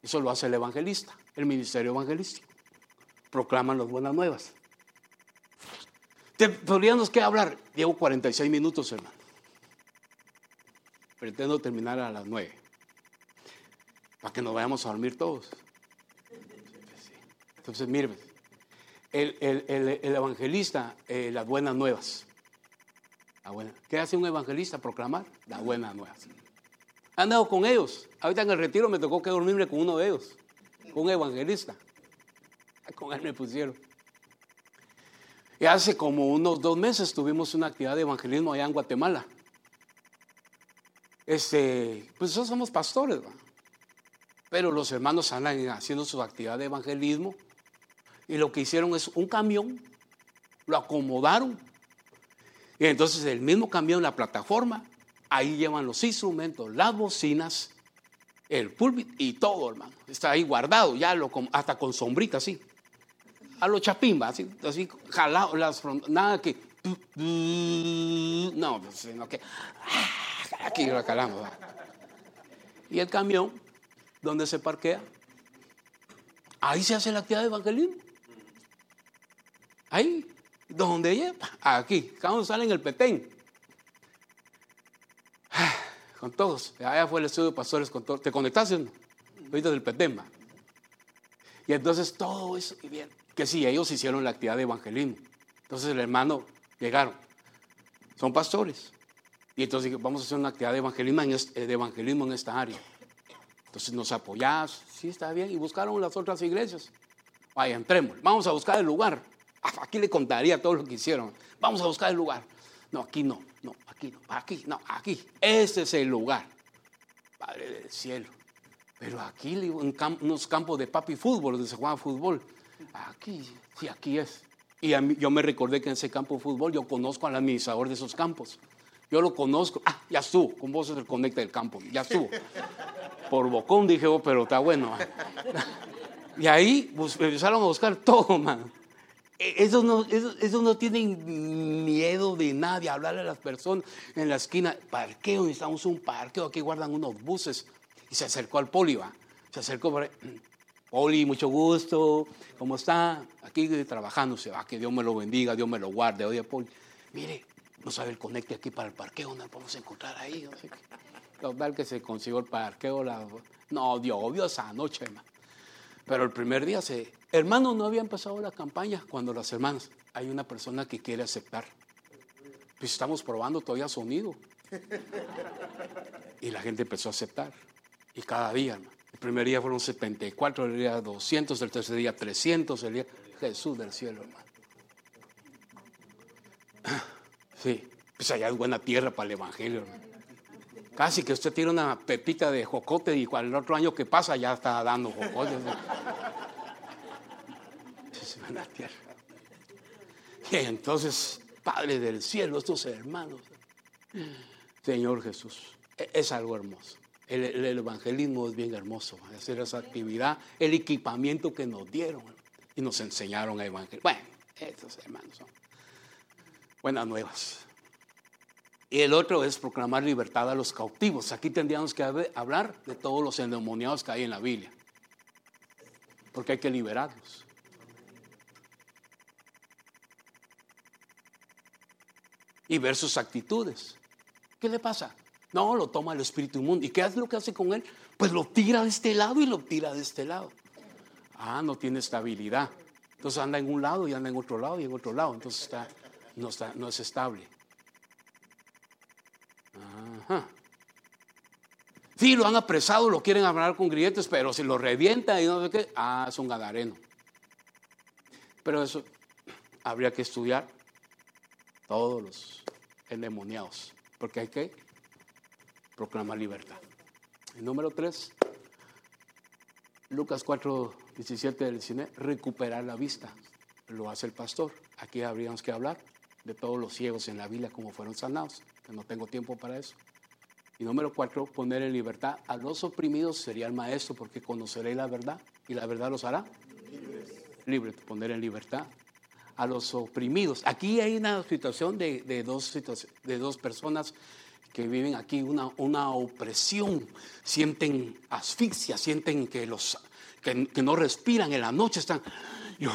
Eso lo hace el evangelista, el ministerio evangelístico. Proclaman las buenas nuevas. ¿Podríamos qué hablar? Llevo 46 minutos, hermano. Pretendo terminar a las 9. Para que nos vayamos a dormir todos. Entonces, mire, el, evangelista, eh, las buenas nuevas. ¿Qué hace un evangelista? Proclamar las buenas nuevas. He andado con ellos. Ahorita en el retiro me tocó que dormirme con uno de ellos, con un evangelista. Con él me pusieron. Y hace como unos dos meses tuvimos una actividad de evangelismo allá en Guatemala. Este, pues nosotros somos pastores, pero los hermanos andan haciendo su actividad de evangelismo y lo que hicieron es un camión, lo acomodaron y entonces el mismo camión, la plataforma, ahí llevan los instrumentos, las bocinas, el púlpito y todo, hermano. Está ahí guardado, ya lo, hasta con sombrita así a los chapimba, así, así jalado las nada que no, pues, sino que ah, aquí lo calamos. Y el camión, donde se parquea, ahí se hace la actividad de evangelismo. Ahí, donde lleva, aquí, cada sale en el petén. Ah, con todos, allá fue el estudio de pastores con todos. ¿Te conectaste? Ahorita del petén, Y entonces todo eso, y bien, que sí, ellos hicieron la actividad de evangelismo. Entonces el hermano llegaron, son pastores. Y entonces vamos a hacer una actividad de evangelismo en, eh, de evangelismo en esta área. Entonces nos apoyás, sí, está bien, y buscaron las otras iglesias. Vaya, entremos, vamos a buscar el lugar. Aquí le contaría todo lo que hicieron. Vamos a buscar el lugar. No, aquí no, no, aquí no, aquí, no, aquí. Este es el lugar. Padre del cielo. Pero aquí, unos campos de papi fútbol, donde se juega fútbol, Aquí, sí, aquí es. Y yo me recordé que en ese campo de fútbol yo conozco al administrador de esos campos. Yo lo conozco. Ah, ya estuvo. Con vos es el conecta del campo. Ya estuvo. Por bocón dije, oh, pero está bueno. [laughs] Y ahí pues, empezaron a buscar todo, man. Esos no, no tienen miedo de nadie, hablarle a las personas en la esquina. Parqueo, necesitamos un parqueo. Aquí guardan unos buses. Y se acercó al poli, Se acercó por ahí. [clears throat] Mucho gusto. ¿Cómo está? Aquí trabajando. Se va, que Dios me lo bendiga, Dios me lo guarde. Oye, Poli, mire, no sabe el conecte aquí para el parqueo, no podemos encontrar ahí. No sé. Total que se consiguió el parqueo. No, Dios, obvio esa noche, hermano. Pero el primer día se... Hermano, no había empezado la campaña cuando las hermanas, hay una persona que quiere aceptar. Pues estamos probando todavía sonido. Y la gente empezó a aceptar. Y cada día, hermano. El primer día fueron 74, el día 200, el tercer día 300, el día Jesús del cielo, hermano. Sí, pues allá es buena tierra para el Evangelio, hermano. Casi que usted tiene una pepita de jocote y el otro año que pasa ya está dando jocote. Es buena [laughs] tierra. Y entonces, Padre del cielo, estos hermanos, Señor Jesús, e-, es algo hermoso. El, el, evangelismo es bien hermoso, hacer esa actividad, el equipamiento que nos dieron y nos enseñaron a evangelizar. Bueno, estos hermanos son buenas nuevas. Y el otro es proclamar libertad a los cautivos. Aquí tendríamos que hablar de todos los endemoniados que hay en la Biblia. Porque hay que liberarlos. Y ver sus actitudes. ¿Qué le pasa? No, lo toma el espíritu inmundo. ¿Y qué es lo que hace con él? Pues lo tira de este lado y lo tira de este lado. Ah, no tiene estabilidad. Entonces anda en un lado y anda en otro lado y en otro lado. Entonces está, no, está, no es estable. Ajá. Sí, lo han apresado, lo quieren hablar con grilletes, pero si lo revienta y no sé qué, ah, es un gadareno. Pero eso habría que estudiar todos los endemoniados, porque hay que proclamar libertad. El número 3, Lucas 4, 17 del cine, recuperar la vista. Lo hace el pastor. Aquí habríamos que hablar de todos los ciegos en la Biblia, como fueron sanados no tengo tiempo para eso. Y número cuatro, poner en libertad a los oprimidos sería el maestro, porque conoceré la verdad y la verdad los hará libres. poner en libertad a los oprimidos. Aquí hay una situación de, dos, de dos personas que viven aquí una, una opresión, sienten asfixia, sienten que, los, que, no respiran en la noche, están, yo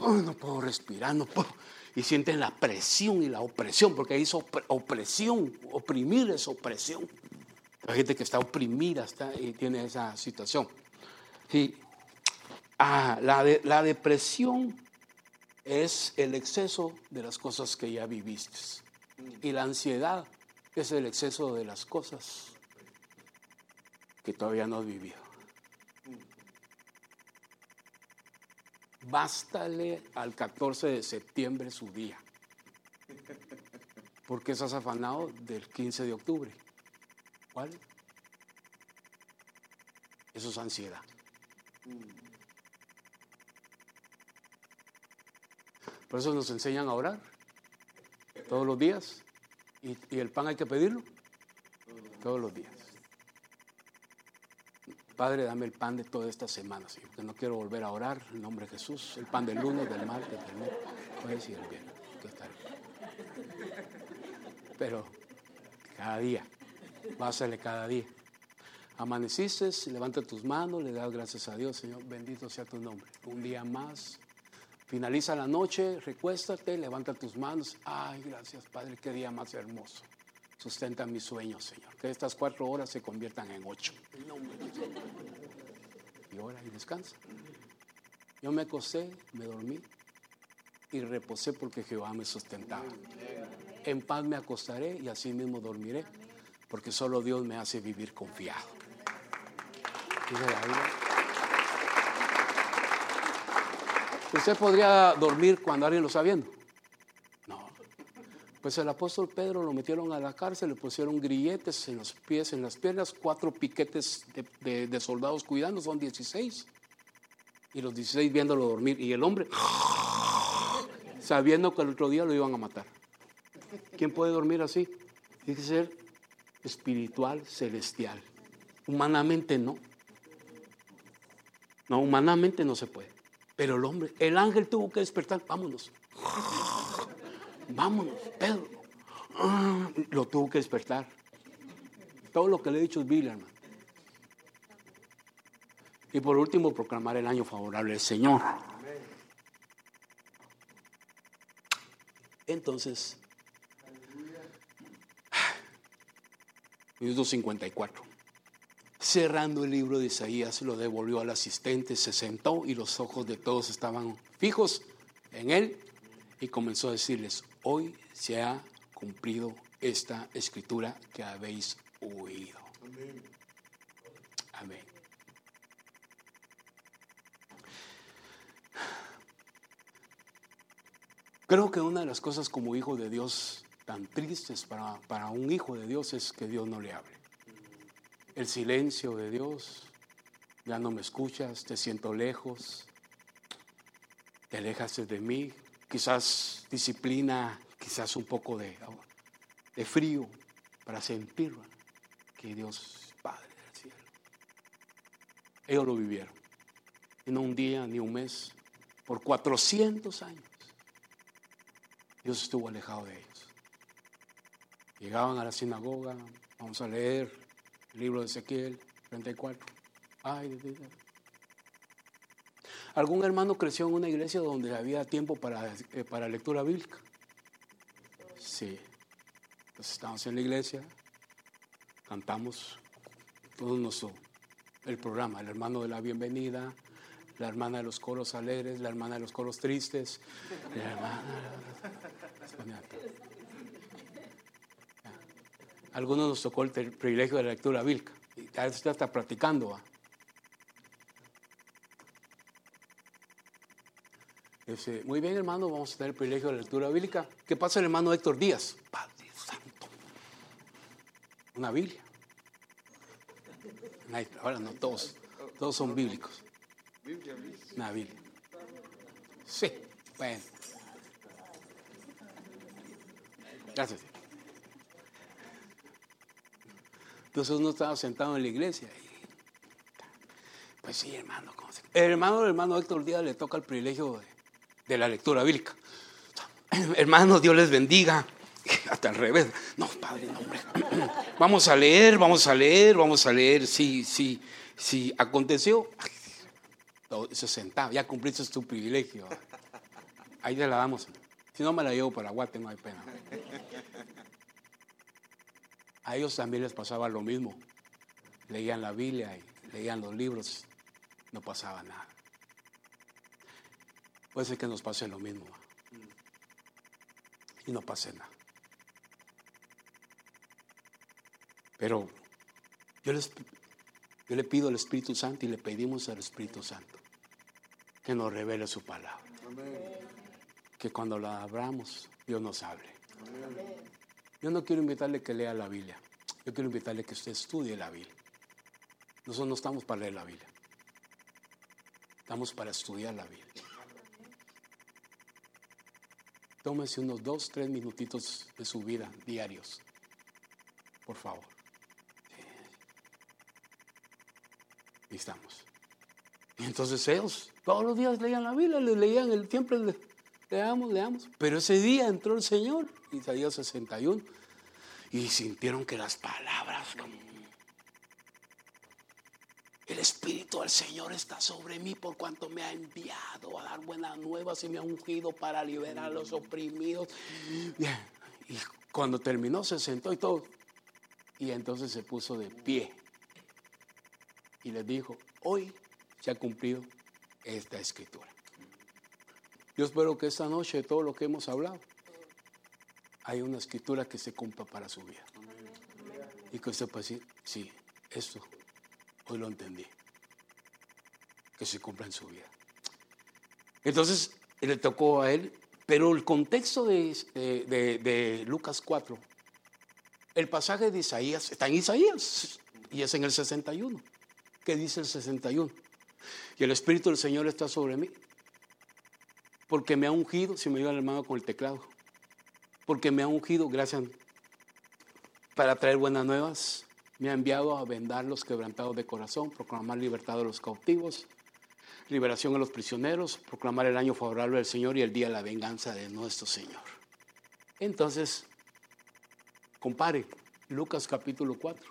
no puedo respirar, no puedo y sienten la presión y la opresión, porque ahí es opresión, oprimir es opresión. La gente que está oprimida está, y tiene esa situación. Sí. Ah, la, la depresión es el exceso de las cosas que ya viviste. Y la ansiedad es el exceso de las cosas que todavía no has vivido. Bástale al 14 de septiembre su día. Porque estás afanado del 15 de octubre. ¿Cuál? Eso es ansiedad. Por eso nos enseñan a orar todos los días. ¿Y, y el pan hay que pedirlo? Todos los días. Padre, dame el pan de toda esta semana, Señor, que no quiero volver a orar en nombre de Jesús. El pan del lunes, del martes, del miércoles y el viernes. Pero cada día, básale cada día. Amaneciste, levanta tus manos, le das gracias a Dios, Señor, bendito sea tu nombre. Un día más. Finaliza la noche, recuéstate, levanta tus manos. Ay, gracias, Padre, qué día más hermoso. Sustenta mis sueños, Señor. Que estas cuatro horas se conviertan en ocho. Y ora y descansa. Yo me acosté, me dormí y reposé porque Jehová me sustentaba. En paz me acostaré y así mismo dormiré, porque solo Dios me hace vivir confiado. Usted podría dormir cuando alguien lo está viendo. Pues el apóstol Pedro lo metieron a la cárcel, le pusieron grilletes en los pies, en las piernas, cuatro piquetes de, soldados cuidando, son 16. Y los 16 viéndolo dormir. Y el hombre, [laughs] sabiendo que el otro día lo iban a matar. ¿Quién puede dormir así? Tiene que ser espiritual, celestial. Humanamente no. No, humanamente no se puede. Pero el hombre, el ángel tuvo que despertar, vámonos vámonos, Pedro. Ah, lo tuvo que despertar. Todo lo que le he dicho es Biblia, hermano. Y por último, proclamar el año favorable del Señor. Entonces, minuto 54. Cerrando el libro de Isaías, lo devolvió al asistente, se sentó y los ojos de todos estaban fijos en él y comenzó a decirles, hoy se ha cumplido esta escritura que habéis oído. Amén. Amén. Creo que una de las cosas como hijo de Dios tan tristes para, para un hijo de Dios es que Dios no le hable. El silencio de Dios, ya no me escuchas, te siento lejos, te alejas de mí, quizás disciplina, quizás un poco de, de frío para sentir que Dios Padre del cielo. Ellos lo vivieron. Y no un día ni un mes, por 400 años. Dios estuvo alejado de ellos. Llegaban a la sinagoga, vamos a leer el libro de Ezequiel 34. Ay, Dios. ¿Algún hermano creció en una iglesia donde había tiempo para, eh, para lectura bíblica? Sí. Entonces estamos en la iglesia, cantamos todo nuestro, el programa, el hermano de la bienvenida, la hermana de los coros alegres, la hermana de los coros tristes, la hermana... Algunos nos tocó el privilegio de la lectura bíblica. Y ya está practicando. Muy bien, hermano, vamos a tener el privilegio de la lectura bíblica. ¿Qué pasa el hermano Héctor Díaz? Padre Santo. Una Biblia. Ahora no, todos, todos son bíblicos. Una Biblia. Sí, bueno. Gracias. Entonces uno estaba sentado en la iglesia. Y, pues sí, hermano. El hermano, el hermano Héctor Díaz le toca el privilegio de de la lectura bíblica. [clears throat] Hermanos, Dios les bendiga. [laughs] Hasta al revés. No, Padre, no, hombre. [clears throat] Vamos a leer, vamos a leer, vamos a leer. Sí, sí, sí. Aconteció. Se sentaba, ya cumpliste tu privilegio. Ahí te la damos. Si no me la llevo para Guate, no hay pena. A ellos también les pasaba lo mismo. Leían la Biblia y leían los libros. No pasaba nada. Puede ser que nos pase lo mismo. Y no pase nada. Pero yo, les, yo le pido al Espíritu Santo y le pedimos al Espíritu Santo que nos revele su palabra. Que cuando la abramos, Dios nos hable. Yo no quiero invitarle que lea la Biblia. Yo quiero invitarle que usted estudie la Biblia. Nosotros no estamos para leer la Biblia. Estamos para estudiar la Biblia. Tómese unos dos, tres minutitos de su vida diarios. Por favor. Y estamos. Y entonces ellos todos los días leían la Biblia, le leían el siempre leamos, leamos. Pero ese día entró el Señor, Isaías 61, y sintieron que las palabras el Espíritu del Señor está sobre mí por cuanto me ha enviado a dar buenas nuevas y me ha ungido para liberar a los oprimidos. Y cuando terminó se sentó y todo. Y entonces se puso de pie. Y les dijo, hoy se ha cumplido esta escritura. Yo espero que esta noche todo lo que hemos hablado, hay una escritura que se cumpla para su vida. Y que usted pueda decir, sí, esto Hoy lo entendí. Que se cumpla en su vida. Entonces, le tocó a él, pero el contexto de, Lucas 4, el pasaje de Isaías, está en Isaías y es en el 61. ¿Qué dice el 61? Y el Espíritu del Señor está sobre mí. Porque me ha ungido, si me ayuda el hermano con el teclado, porque me ha ungido, gracias, para traer buenas nuevas, me ha enviado a vendar los quebrantados de corazón, proclamar libertad a los cautivos, liberación a los prisioneros, proclamar el año favorable del Señor y el día de la venganza de nuestro Señor. Entonces, compare Lucas capítulo 4.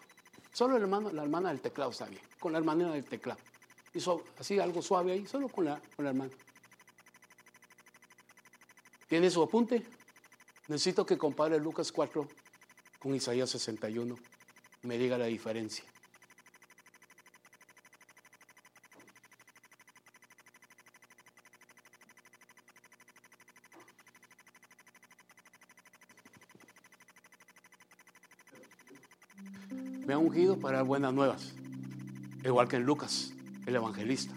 Solo la hermana del teclado está bien, con la hermana del teclado. Hizo así algo suave ahí, solo con la, con la hermana. ¿Tiene su apunte? Necesito que compare Lucas 4 con Isaías 61. Me diga la diferencia. Me ha ungido para dar buenas nuevas, igual que en Lucas, el evangelista.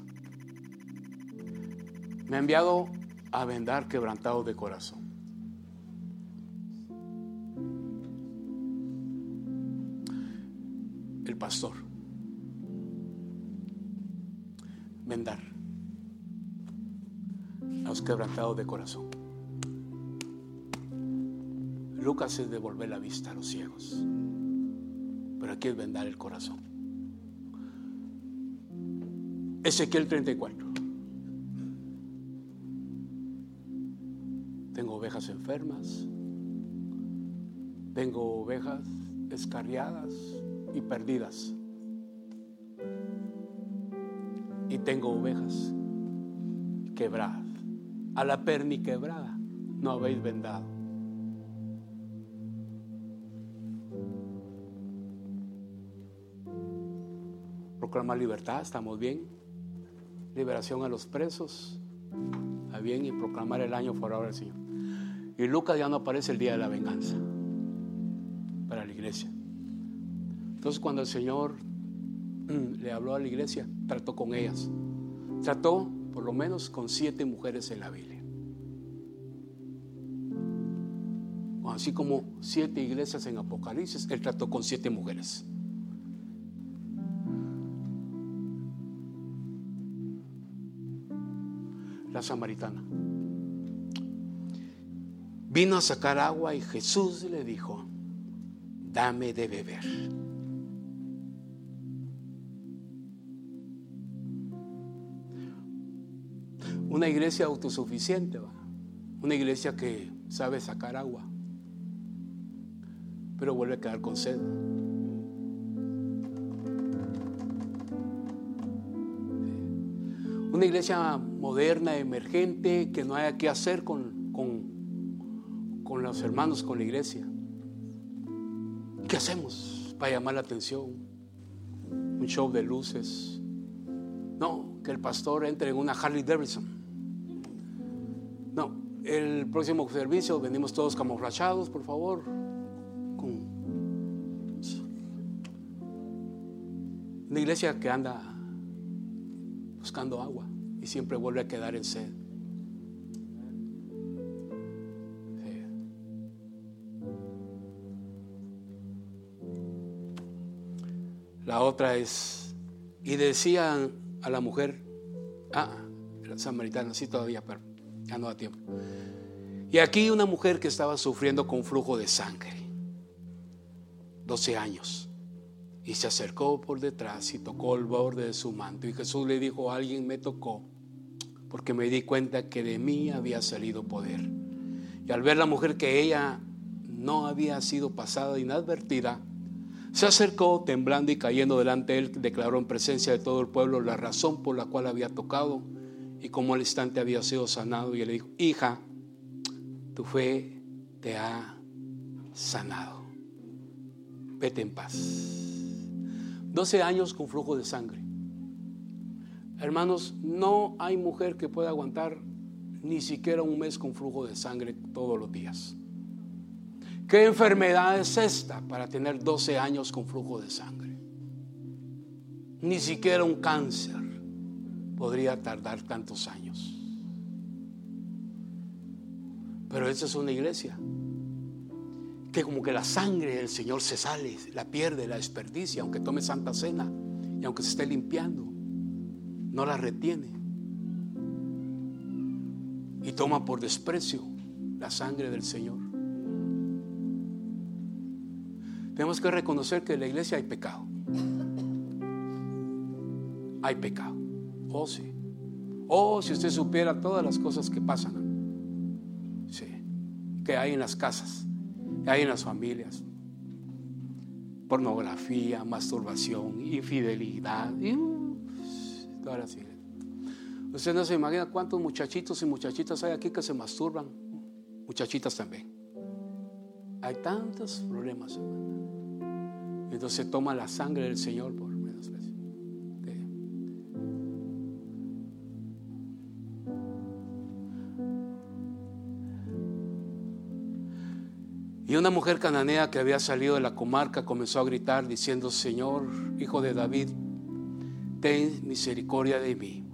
Me ha enviado a vendar quebrantado de corazón. Los quebrantados de corazón. Lucas es devolver la vista a los ciegos, pero aquí es vendar el corazón. Ezequiel 34. Tengo ovejas enfermas, tengo ovejas escarriadas y perdidas. Y tengo ovejas quebradas. A la perni quebrada no habéis vendado. Proclamar libertad, estamos bien. Liberación a los presos, está bien. Y proclamar el año favorable del Señor. Y Lucas ya no aparece el día de la venganza para la iglesia. Entonces cuando el Señor mm, le habló a la iglesia, trató con ellas. Trató por lo menos con siete mujeres en la Biblia. Así como siete iglesias en Apocalipsis, él trató con siete mujeres. La samaritana. Vino a sacar agua y Jesús le dijo, dame de beber. Una iglesia autosuficiente, una iglesia que sabe sacar agua, pero vuelve a quedar con sed. Una iglesia moderna, emergente, que no haya que hacer con, con, con los hermanos, con la iglesia. ¿Qué hacemos para llamar la atención? Un show de luces. No, que el pastor entre en una Harley Davidson. El próximo servicio venimos todos camuflachados, por favor. Una iglesia que anda buscando agua y siempre vuelve a quedar en sed. La otra es, y decían a la mujer, ah, la samaritana, sí todavía, pero no da tiempo. Y aquí una mujer que estaba sufriendo con flujo de sangre, 12 años, y se acercó por detrás y tocó el borde de su manto. Y Jesús le dijo, alguien me tocó, porque me di cuenta que de mí había salido poder. Y al ver la mujer que ella no había sido pasada inadvertida, se acercó temblando y cayendo delante de él, declaró en presencia de todo el pueblo la razón por la cual había tocado y cómo al instante había sido sanado. Y él le dijo, hija, tu fe te ha sanado. Vete en paz. 12 años con flujo de sangre. Hermanos, no hay mujer que pueda aguantar ni siquiera un mes con flujo de sangre todos los días. ¿Qué enfermedad es esta para tener 12 años con flujo de sangre? Ni siquiera un cáncer podría tardar tantos años. Pero esa es una iglesia que como que la sangre del Señor se sale, la pierde, la desperdicia, aunque tome santa cena y aunque se esté limpiando, no la retiene. Y toma por desprecio la sangre del Señor. Tenemos que reconocer que en la iglesia hay pecado. Hay pecado. Oh, sí. Oh, si usted supiera todas las cosas que pasan. Sí. Que hay en las casas, que hay en las familias. Pornografía, masturbación, infidelidad. todas las iglesias. Usted no se imagina cuántos muchachitos y muchachitas hay aquí que se masturban, muchachitas también. Hay tantos problemas. Entonces toma la sangre del Señor por Y una mujer cananea que había salido de la comarca comenzó a gritar diciendo, Señor, hijo de David, ten misericordia de mí.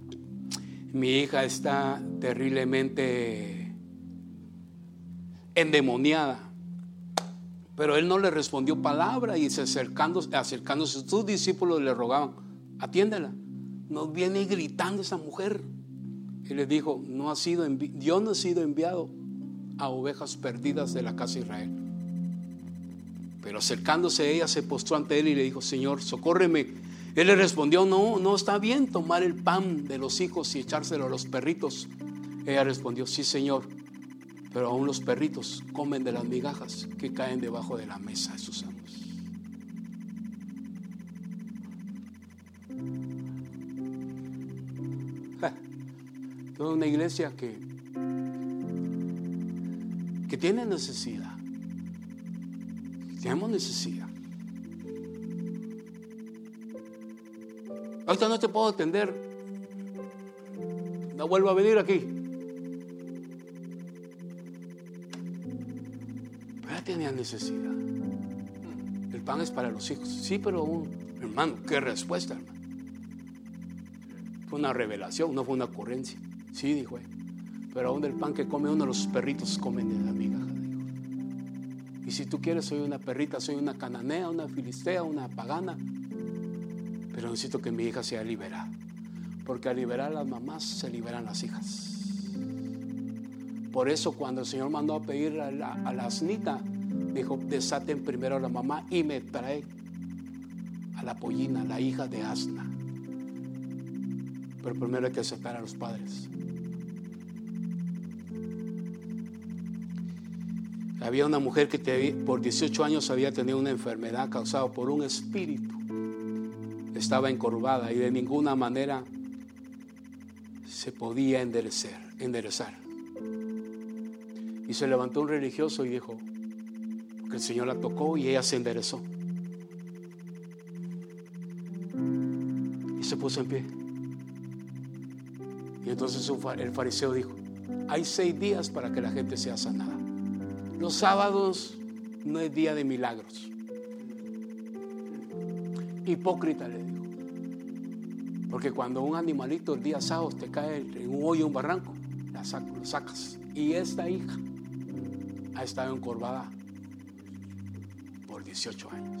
Mi hija está terriblemente endemoniada. Pero él no le respondió palabra y se acercándose, acercándose sus discípulos le rogaban, atiéndela. No viene gritando esa mujer. Y le dijo, no ha sido yo no he sido enviado a ovejas perdidas de la casa de Israel. Pero acercándose a ella se postró ante él y le dijo, Señor, socórreme. Él le respondió, no, no está bien tomar el pan de los hijos y echárselo a los perritos. Ella respondió, sí, Señor, pero aún los perritos comen de las migajas que caen debajo de la mesa de sus amos. Toda una iglesia que, que tiene necesidad. Tenemos necesidad. Ahorita no te puedo atender. No vuelvo a venir aquí. Pero ya tenía necesidad. El pan es para los hijos. Sí, pero un, hermano, qué respuesta, hermano. Fue una revelación, no fue una ocurrencia. Sí, dijo él. Pero aún el pan que come uno, los perritos comen de la migaja. Y si tú quieres, soy una perrita, soy una cananea, una filistea, una pagana. Pero necesito que mi hija sea liberada. Porque al liberar a las mamás, se liberan las hijas. Por eso cuando el Señor mandó a pedir a la, asnita, dijo, desaten primero a la mamá y me trae a la pollina, la hija de asna. Pero primero hay que aceptar a los padres. Había una mujer que por 18 años había tenido una enfermedad causada por un espíritu. Estaba encorvada y de ninguna manera se podía enderezar, enderezar. Y se levantó un religioso y dijo que el Señor la tocó y ella se enderezó. Y se puso en pie. Y entonces el fariseo dijo, hay seis días para que la gente sea sanada. Los sábados no es día de milagros. Hipócrita le digo. Porque cuando un animalito el día sábado te cae en un hoyo, un barranco, lo sacas. Y esta hija ha estado encorvada por 18 años.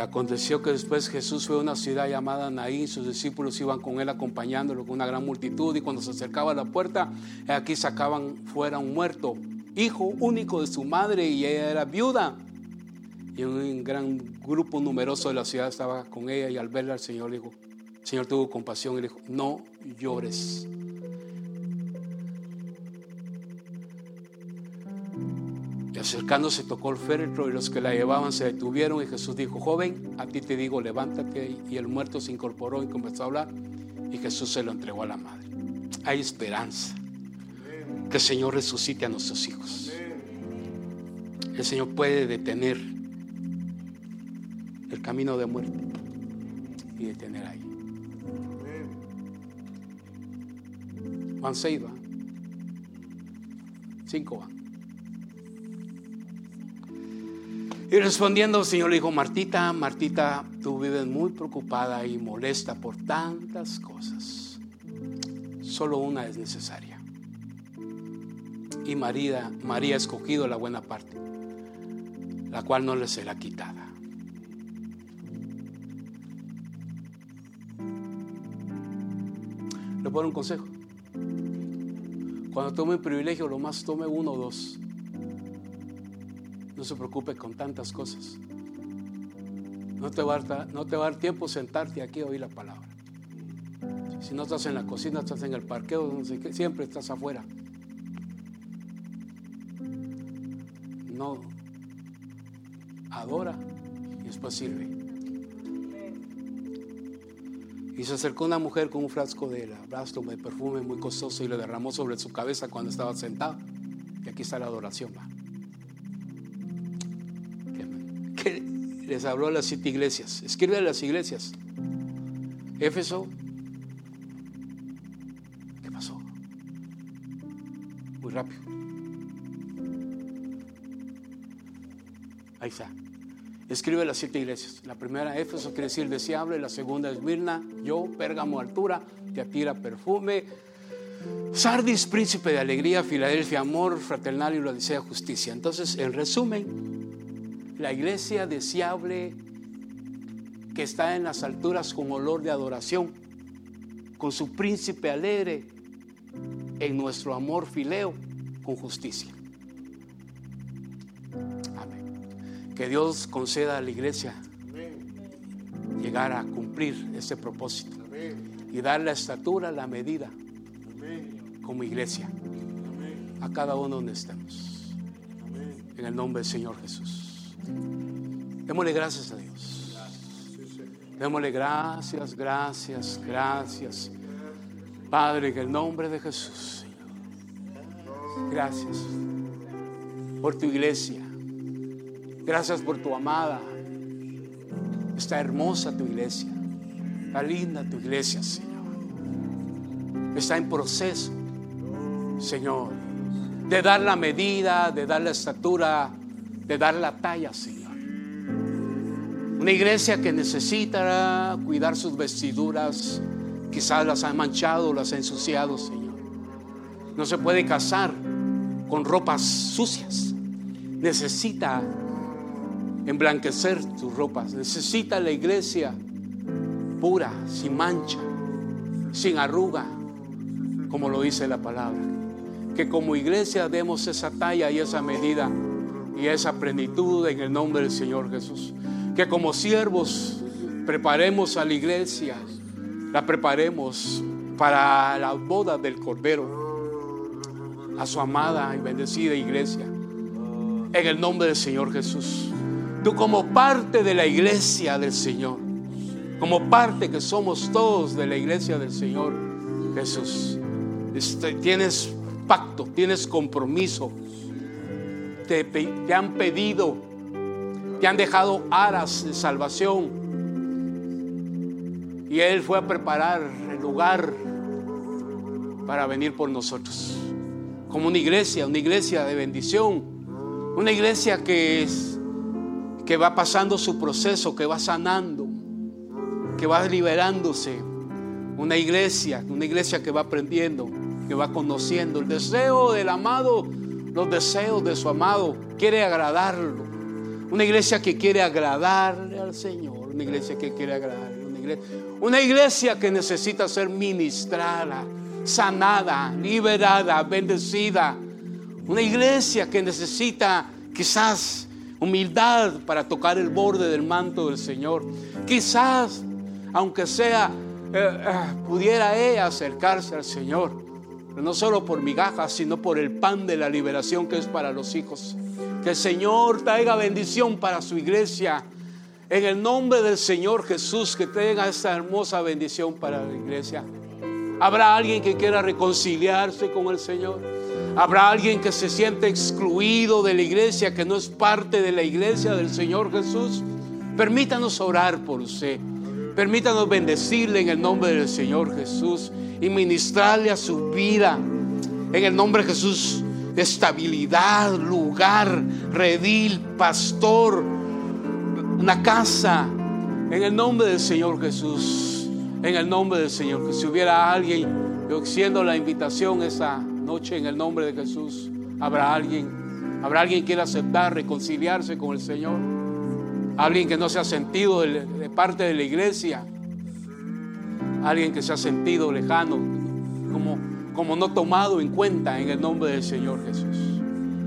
Aconteció que después Jesús fue a una ciudad llamada Naín, sus discípulos iban con él acompañándolo con una gran multitud y cuando se acercaba a la puerta, aquí sacaban fuera un muerto, hijo único de su madre y ella era viuda. Y un gran grupo numeroso de la ciudad estaba con ella y al verla el Señor dijo, el Señor tuvo compasión y le dijo, no llores. Acercándose tocó el féretro y los que la llevaban se detuvieron y Jesús dijo, joven, a ti te digo, levántate. Y el muerto se incorporó y comenzó a hablar y Jesús se lo entregó a la madre. Hay esperanza. Que el Señor resucite a nuestros hijos. El Señor puede detener el camino de muerte y detener ahí. Van seis, va. Cinco van. Y respondiendo el Señor le dijo, Martita, Martita, tú vives muy preocupada y molesta por tantas cosas. Solo una es necesaria. Y María, María ha escogido la buena parte, la cual no le será quitada. Le pongo un consejo. Cuando tome un privilegio, lo más tome uno o dos. No se preocupe con tantas cosas. No te, va a dar, no te dar tiempo sentarte aquí a oír la palabra. Si no estás en la cocina, estás en el parqueo, siempre estás afuera. No adora después sirve. Y se acercó una mujer con un frasco de abrazo de perfume muy costoso y lo derramó sobre su cabeza cuando estaba sentado. Y aquí está la adoración. Les habló a las siete iglesias. Escribe a las iglesias. Éfeso. ¿Qué pasó? Muy rápido. Ahí está. Escribe las siete iglesias. La primera, Éfeso, quiere decir deseable. La segunda es Mirna, yo, Pérgamo, altura, Teatira, perfume. Sardis, príncipe de alegría, Filadelfia, amor, fraternal y desea justicia. Entonces, en resumen, la iglesia deseable que está en las alturas con olor de adoración, con su príncipe alegre, en nuestro amor fileo, con justicia. Que Dios conceda a la iglesia llegar a cumplir ese propósito y dar la estatura, la medida como iglesia. A cada uno donde estemos. En el nombre del Señor Jesús. Démosle gracias a Dios. Démosle gracias, gracias, gracias. Padre, en el nombre de Jesús, Gracias por tu iglesia. Gracias por tu amada. Está hermosa tu iglesia. Está linda tu iglesia, Señor. Está en proceso, Señor, de dar la medida, de dar la estatura, de dar la talla, Señor. Una iglesia que necesita cuidar sus vestiduras, quizás las ha manchado, las ha ensuciado, Señor. No se puede casar con ropas sucias. Necesita emblanquecer tus ropas. Necesita la iglesia pura, sin mancha, sin arruga, como lo dice la palabra. Que como iglesia demos esa talla y esa medida y esa plenitud en el nombre del Señor Jesús. Que como siervos preparemos a la iglesia, la preparemos para la boda del Cordero, a su amada y bendecida iglesia. En el nombre del Señor Jesús. Tú como parte de la iglesia del Señor, como parte que somos todos de la iglesia del Señor Jesús, este, tienes pacto, tienes compromiso, te, han pedido, te han dejado aras de salvación. Y Él fue a preparar el lugar para venir por nosotros. Como una iglesia, una iglesia de bendición. Una iglesia que es que va pasando su proceso, que va sanando, que va liberándose. Una iglesia, una iglesia que va aprendiendo, que va conociendo el deseo del amado, los deseos de su amado, quiere agradarlo. Una iglesia que quiere agradarle al Señor, una iglesia que quiere agradarle, una iglesia, una iglesia que necesita ser ministrada, sanada, liberada, bendecida. Una iglesia que necesita quizás humildad para tocar el borde del manto del Señor. Quizás, aunque sea, eh, eh, pudiera ella acercarse al Señor, no solo por migajas, sino por el pan de la liberación que es para los hijos. Que el Señor traiga bendición para su iglesia. En el nombre del Señor Jesús, que tenga esta hermosa bendición para la iglesia. Habrá alguien que quiera reconciliarse con el Señor. Habrá alguien que se siente excluido de la iglesia, que no es parte de la iglesia del Señor Jesús. Permítanos orar por usted. Permítanos bendecirle en el nombre del Señor Jesús y ministrarle a su vida. En el nombre de Jesús, estabilidad, lugar, redil, pastor, una casa. En el nombre del Señor Jesús. En el nombre del Señor. Que si hubiera alguien, yo extiendo la invitación esa noche en el nombre de Jesús habrá alguien, habrá alguien que quiera aceptar, reconciliarse con el Señor, alguien que no se ha sentido de, parte de la iglesia, alguien que se ha sentido lejano, como, como no tomado en cuenta en el nombre del Señor Jesús.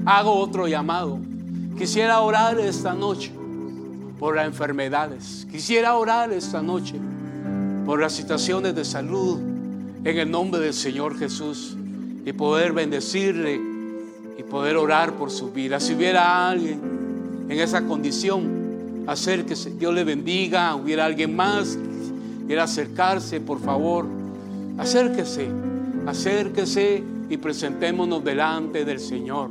Hago otro llamado. Quisiera orar esta noche por las enfermedades. Quisiera orar esta noche por las situaciones de salud en el nombre del Señor Jesús y poder bendecirle y poder orar por su vida. Si hubiera alguien en esa condición, Acérquese, Dios le bendiga. Hubiera alguien más, quiera acercarse, por favor. Acérquese, acérquese y presentémonos delante del Señor.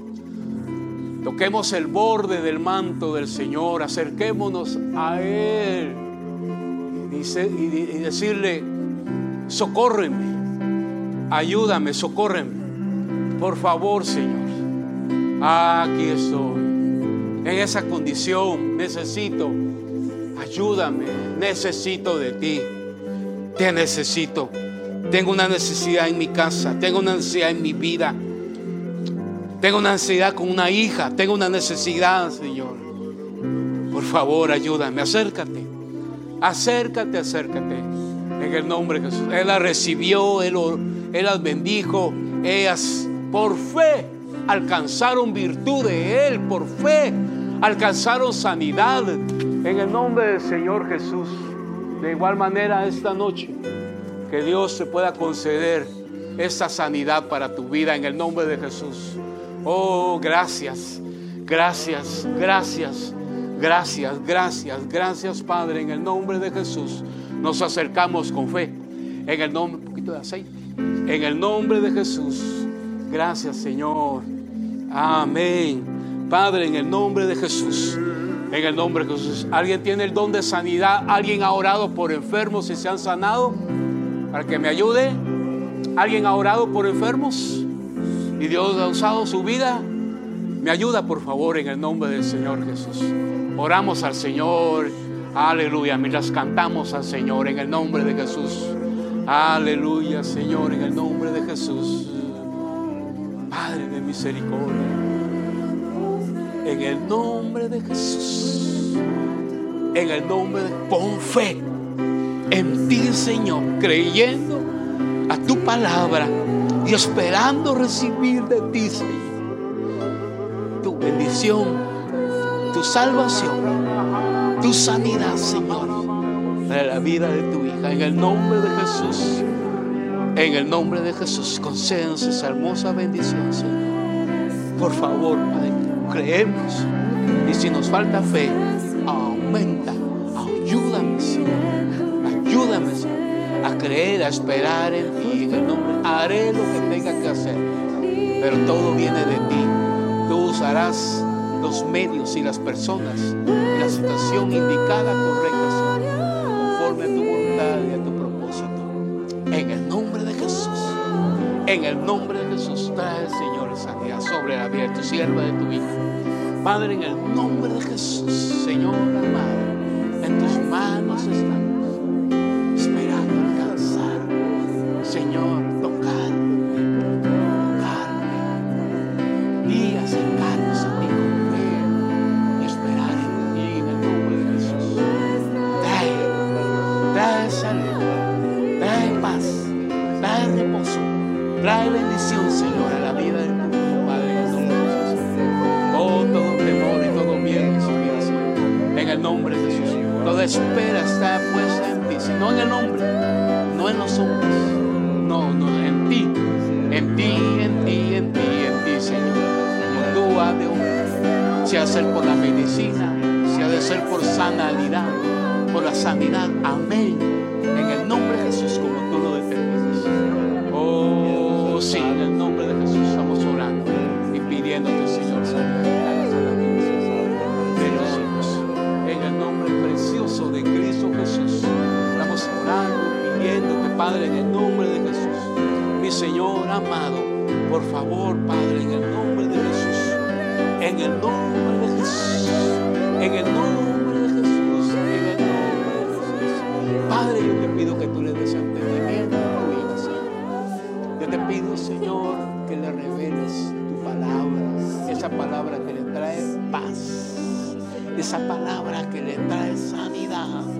Toquemos el borde del manto del Señor, acerquémonos a Él y, decirle, socórreme, ayúdame, socórreme. Por favor, Señor, aquí estoy. En esa condición necesito, ayúdame, necesito de ti. Te necesito. Tengo una necesidad en mi casa, tengo una necesidad en mi vida. Tengo una necesidad con una hija, tengo una necesidad, Señor. Por favor, ayúdame, acércate. Acércate, acércate. En el nombre de Jesús. Él la recibió, Él, él las bendijo. Ellas por fe alcanzaron virtud de Él, por fe alcanzaron sanidad. En el nombre del Señor Jesús. De igual manera esta noche, que Dios te pueda conceder esa sanidad para tu vida en el nombre de Jesús. Oh, gracias, gracias, gracias, gracias, gracias, gracias Padre, en el nombre de Jesús. Nos acercamos con fe. En el nombre, un poquito de aceite. En el nombre de Jesús. Gracias Señor. Amén. Padre, en el nombre de Jesús. En el nombre de Jesús. ¿Alguien tiene el don de sanidad? ¿Alguien ha orado por enfermos y se han sanado? Para que me ayude. ¿Alguien ha orado por enfermos? y Dios ha usado su vida, me ayuda por favor en el nombre del Señor Jesús. Oramos al Señor, aleluya, mientras cantamos al Señor en el nombre de Jesús. Aleluya, Señor, en el nombre de Jesús. Padre de misericordia, en el nombre de Jesús, en el nombre de... Pon fe en ti, Señor, creyendo a tu palabra y esperando recibir de ti, Señor, tu bendición, tu salvación, tu sanidad, Señor, para la vida de tu hija. En el nombre de Jesús, en el nombre de Jesús, concédenos esa hermosa bendición, Señor. Por favor, Padre, creemos. Y si nos falta fe, aumenta, ayúdame, Señor. Ayúdame, Señor a creer, a esperar en ti. En el nombre, haré lo que tenga que hacer. Pero todo viene de ti. Tú usarás los medios y las personas y la situación indicada, correcta, conforme a tu voluntad y a tu propósito. En el nombre de Jesús. En el nombre de Jesús, trae, Señor, sobre la tu sierva, de tu hija. Padre, en el nombre de Jesús, Señor amado, en tus manos están Espera está puesta en ti, sino en el hombre, no en los hombres, no, no, en ti, en ti, en ti, en ti, en ti, Señor. Tú has de obrar, si ha por la medicina, si ha de ser por sanidad, por la sanidad, amén. En el nombre de Jesús, como tú lo determinas. Oh, sí. orando, pidiéndote, Padre, en el nombre de Jesús. Mi Señor amado, por favor, Padre, en el nombre de Jesús. En el nombre de Jesús. En el nombre de Jesús. En el nombre de Jesús. Padre, yo te pido que tú le des entendimiento a Señor. Yo te pido, Señor, que le reveles tu palabra. Esa palabra que le trae paz. Esa palabra que le trae sanidad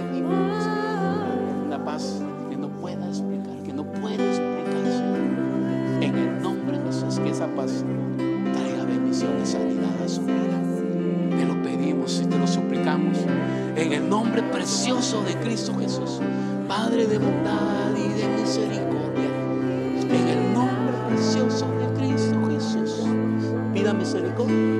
de Cristo Jesús, Padre de bondad y de misericordia, en el nombre precioso de Cristo Jesús, pida misericordia,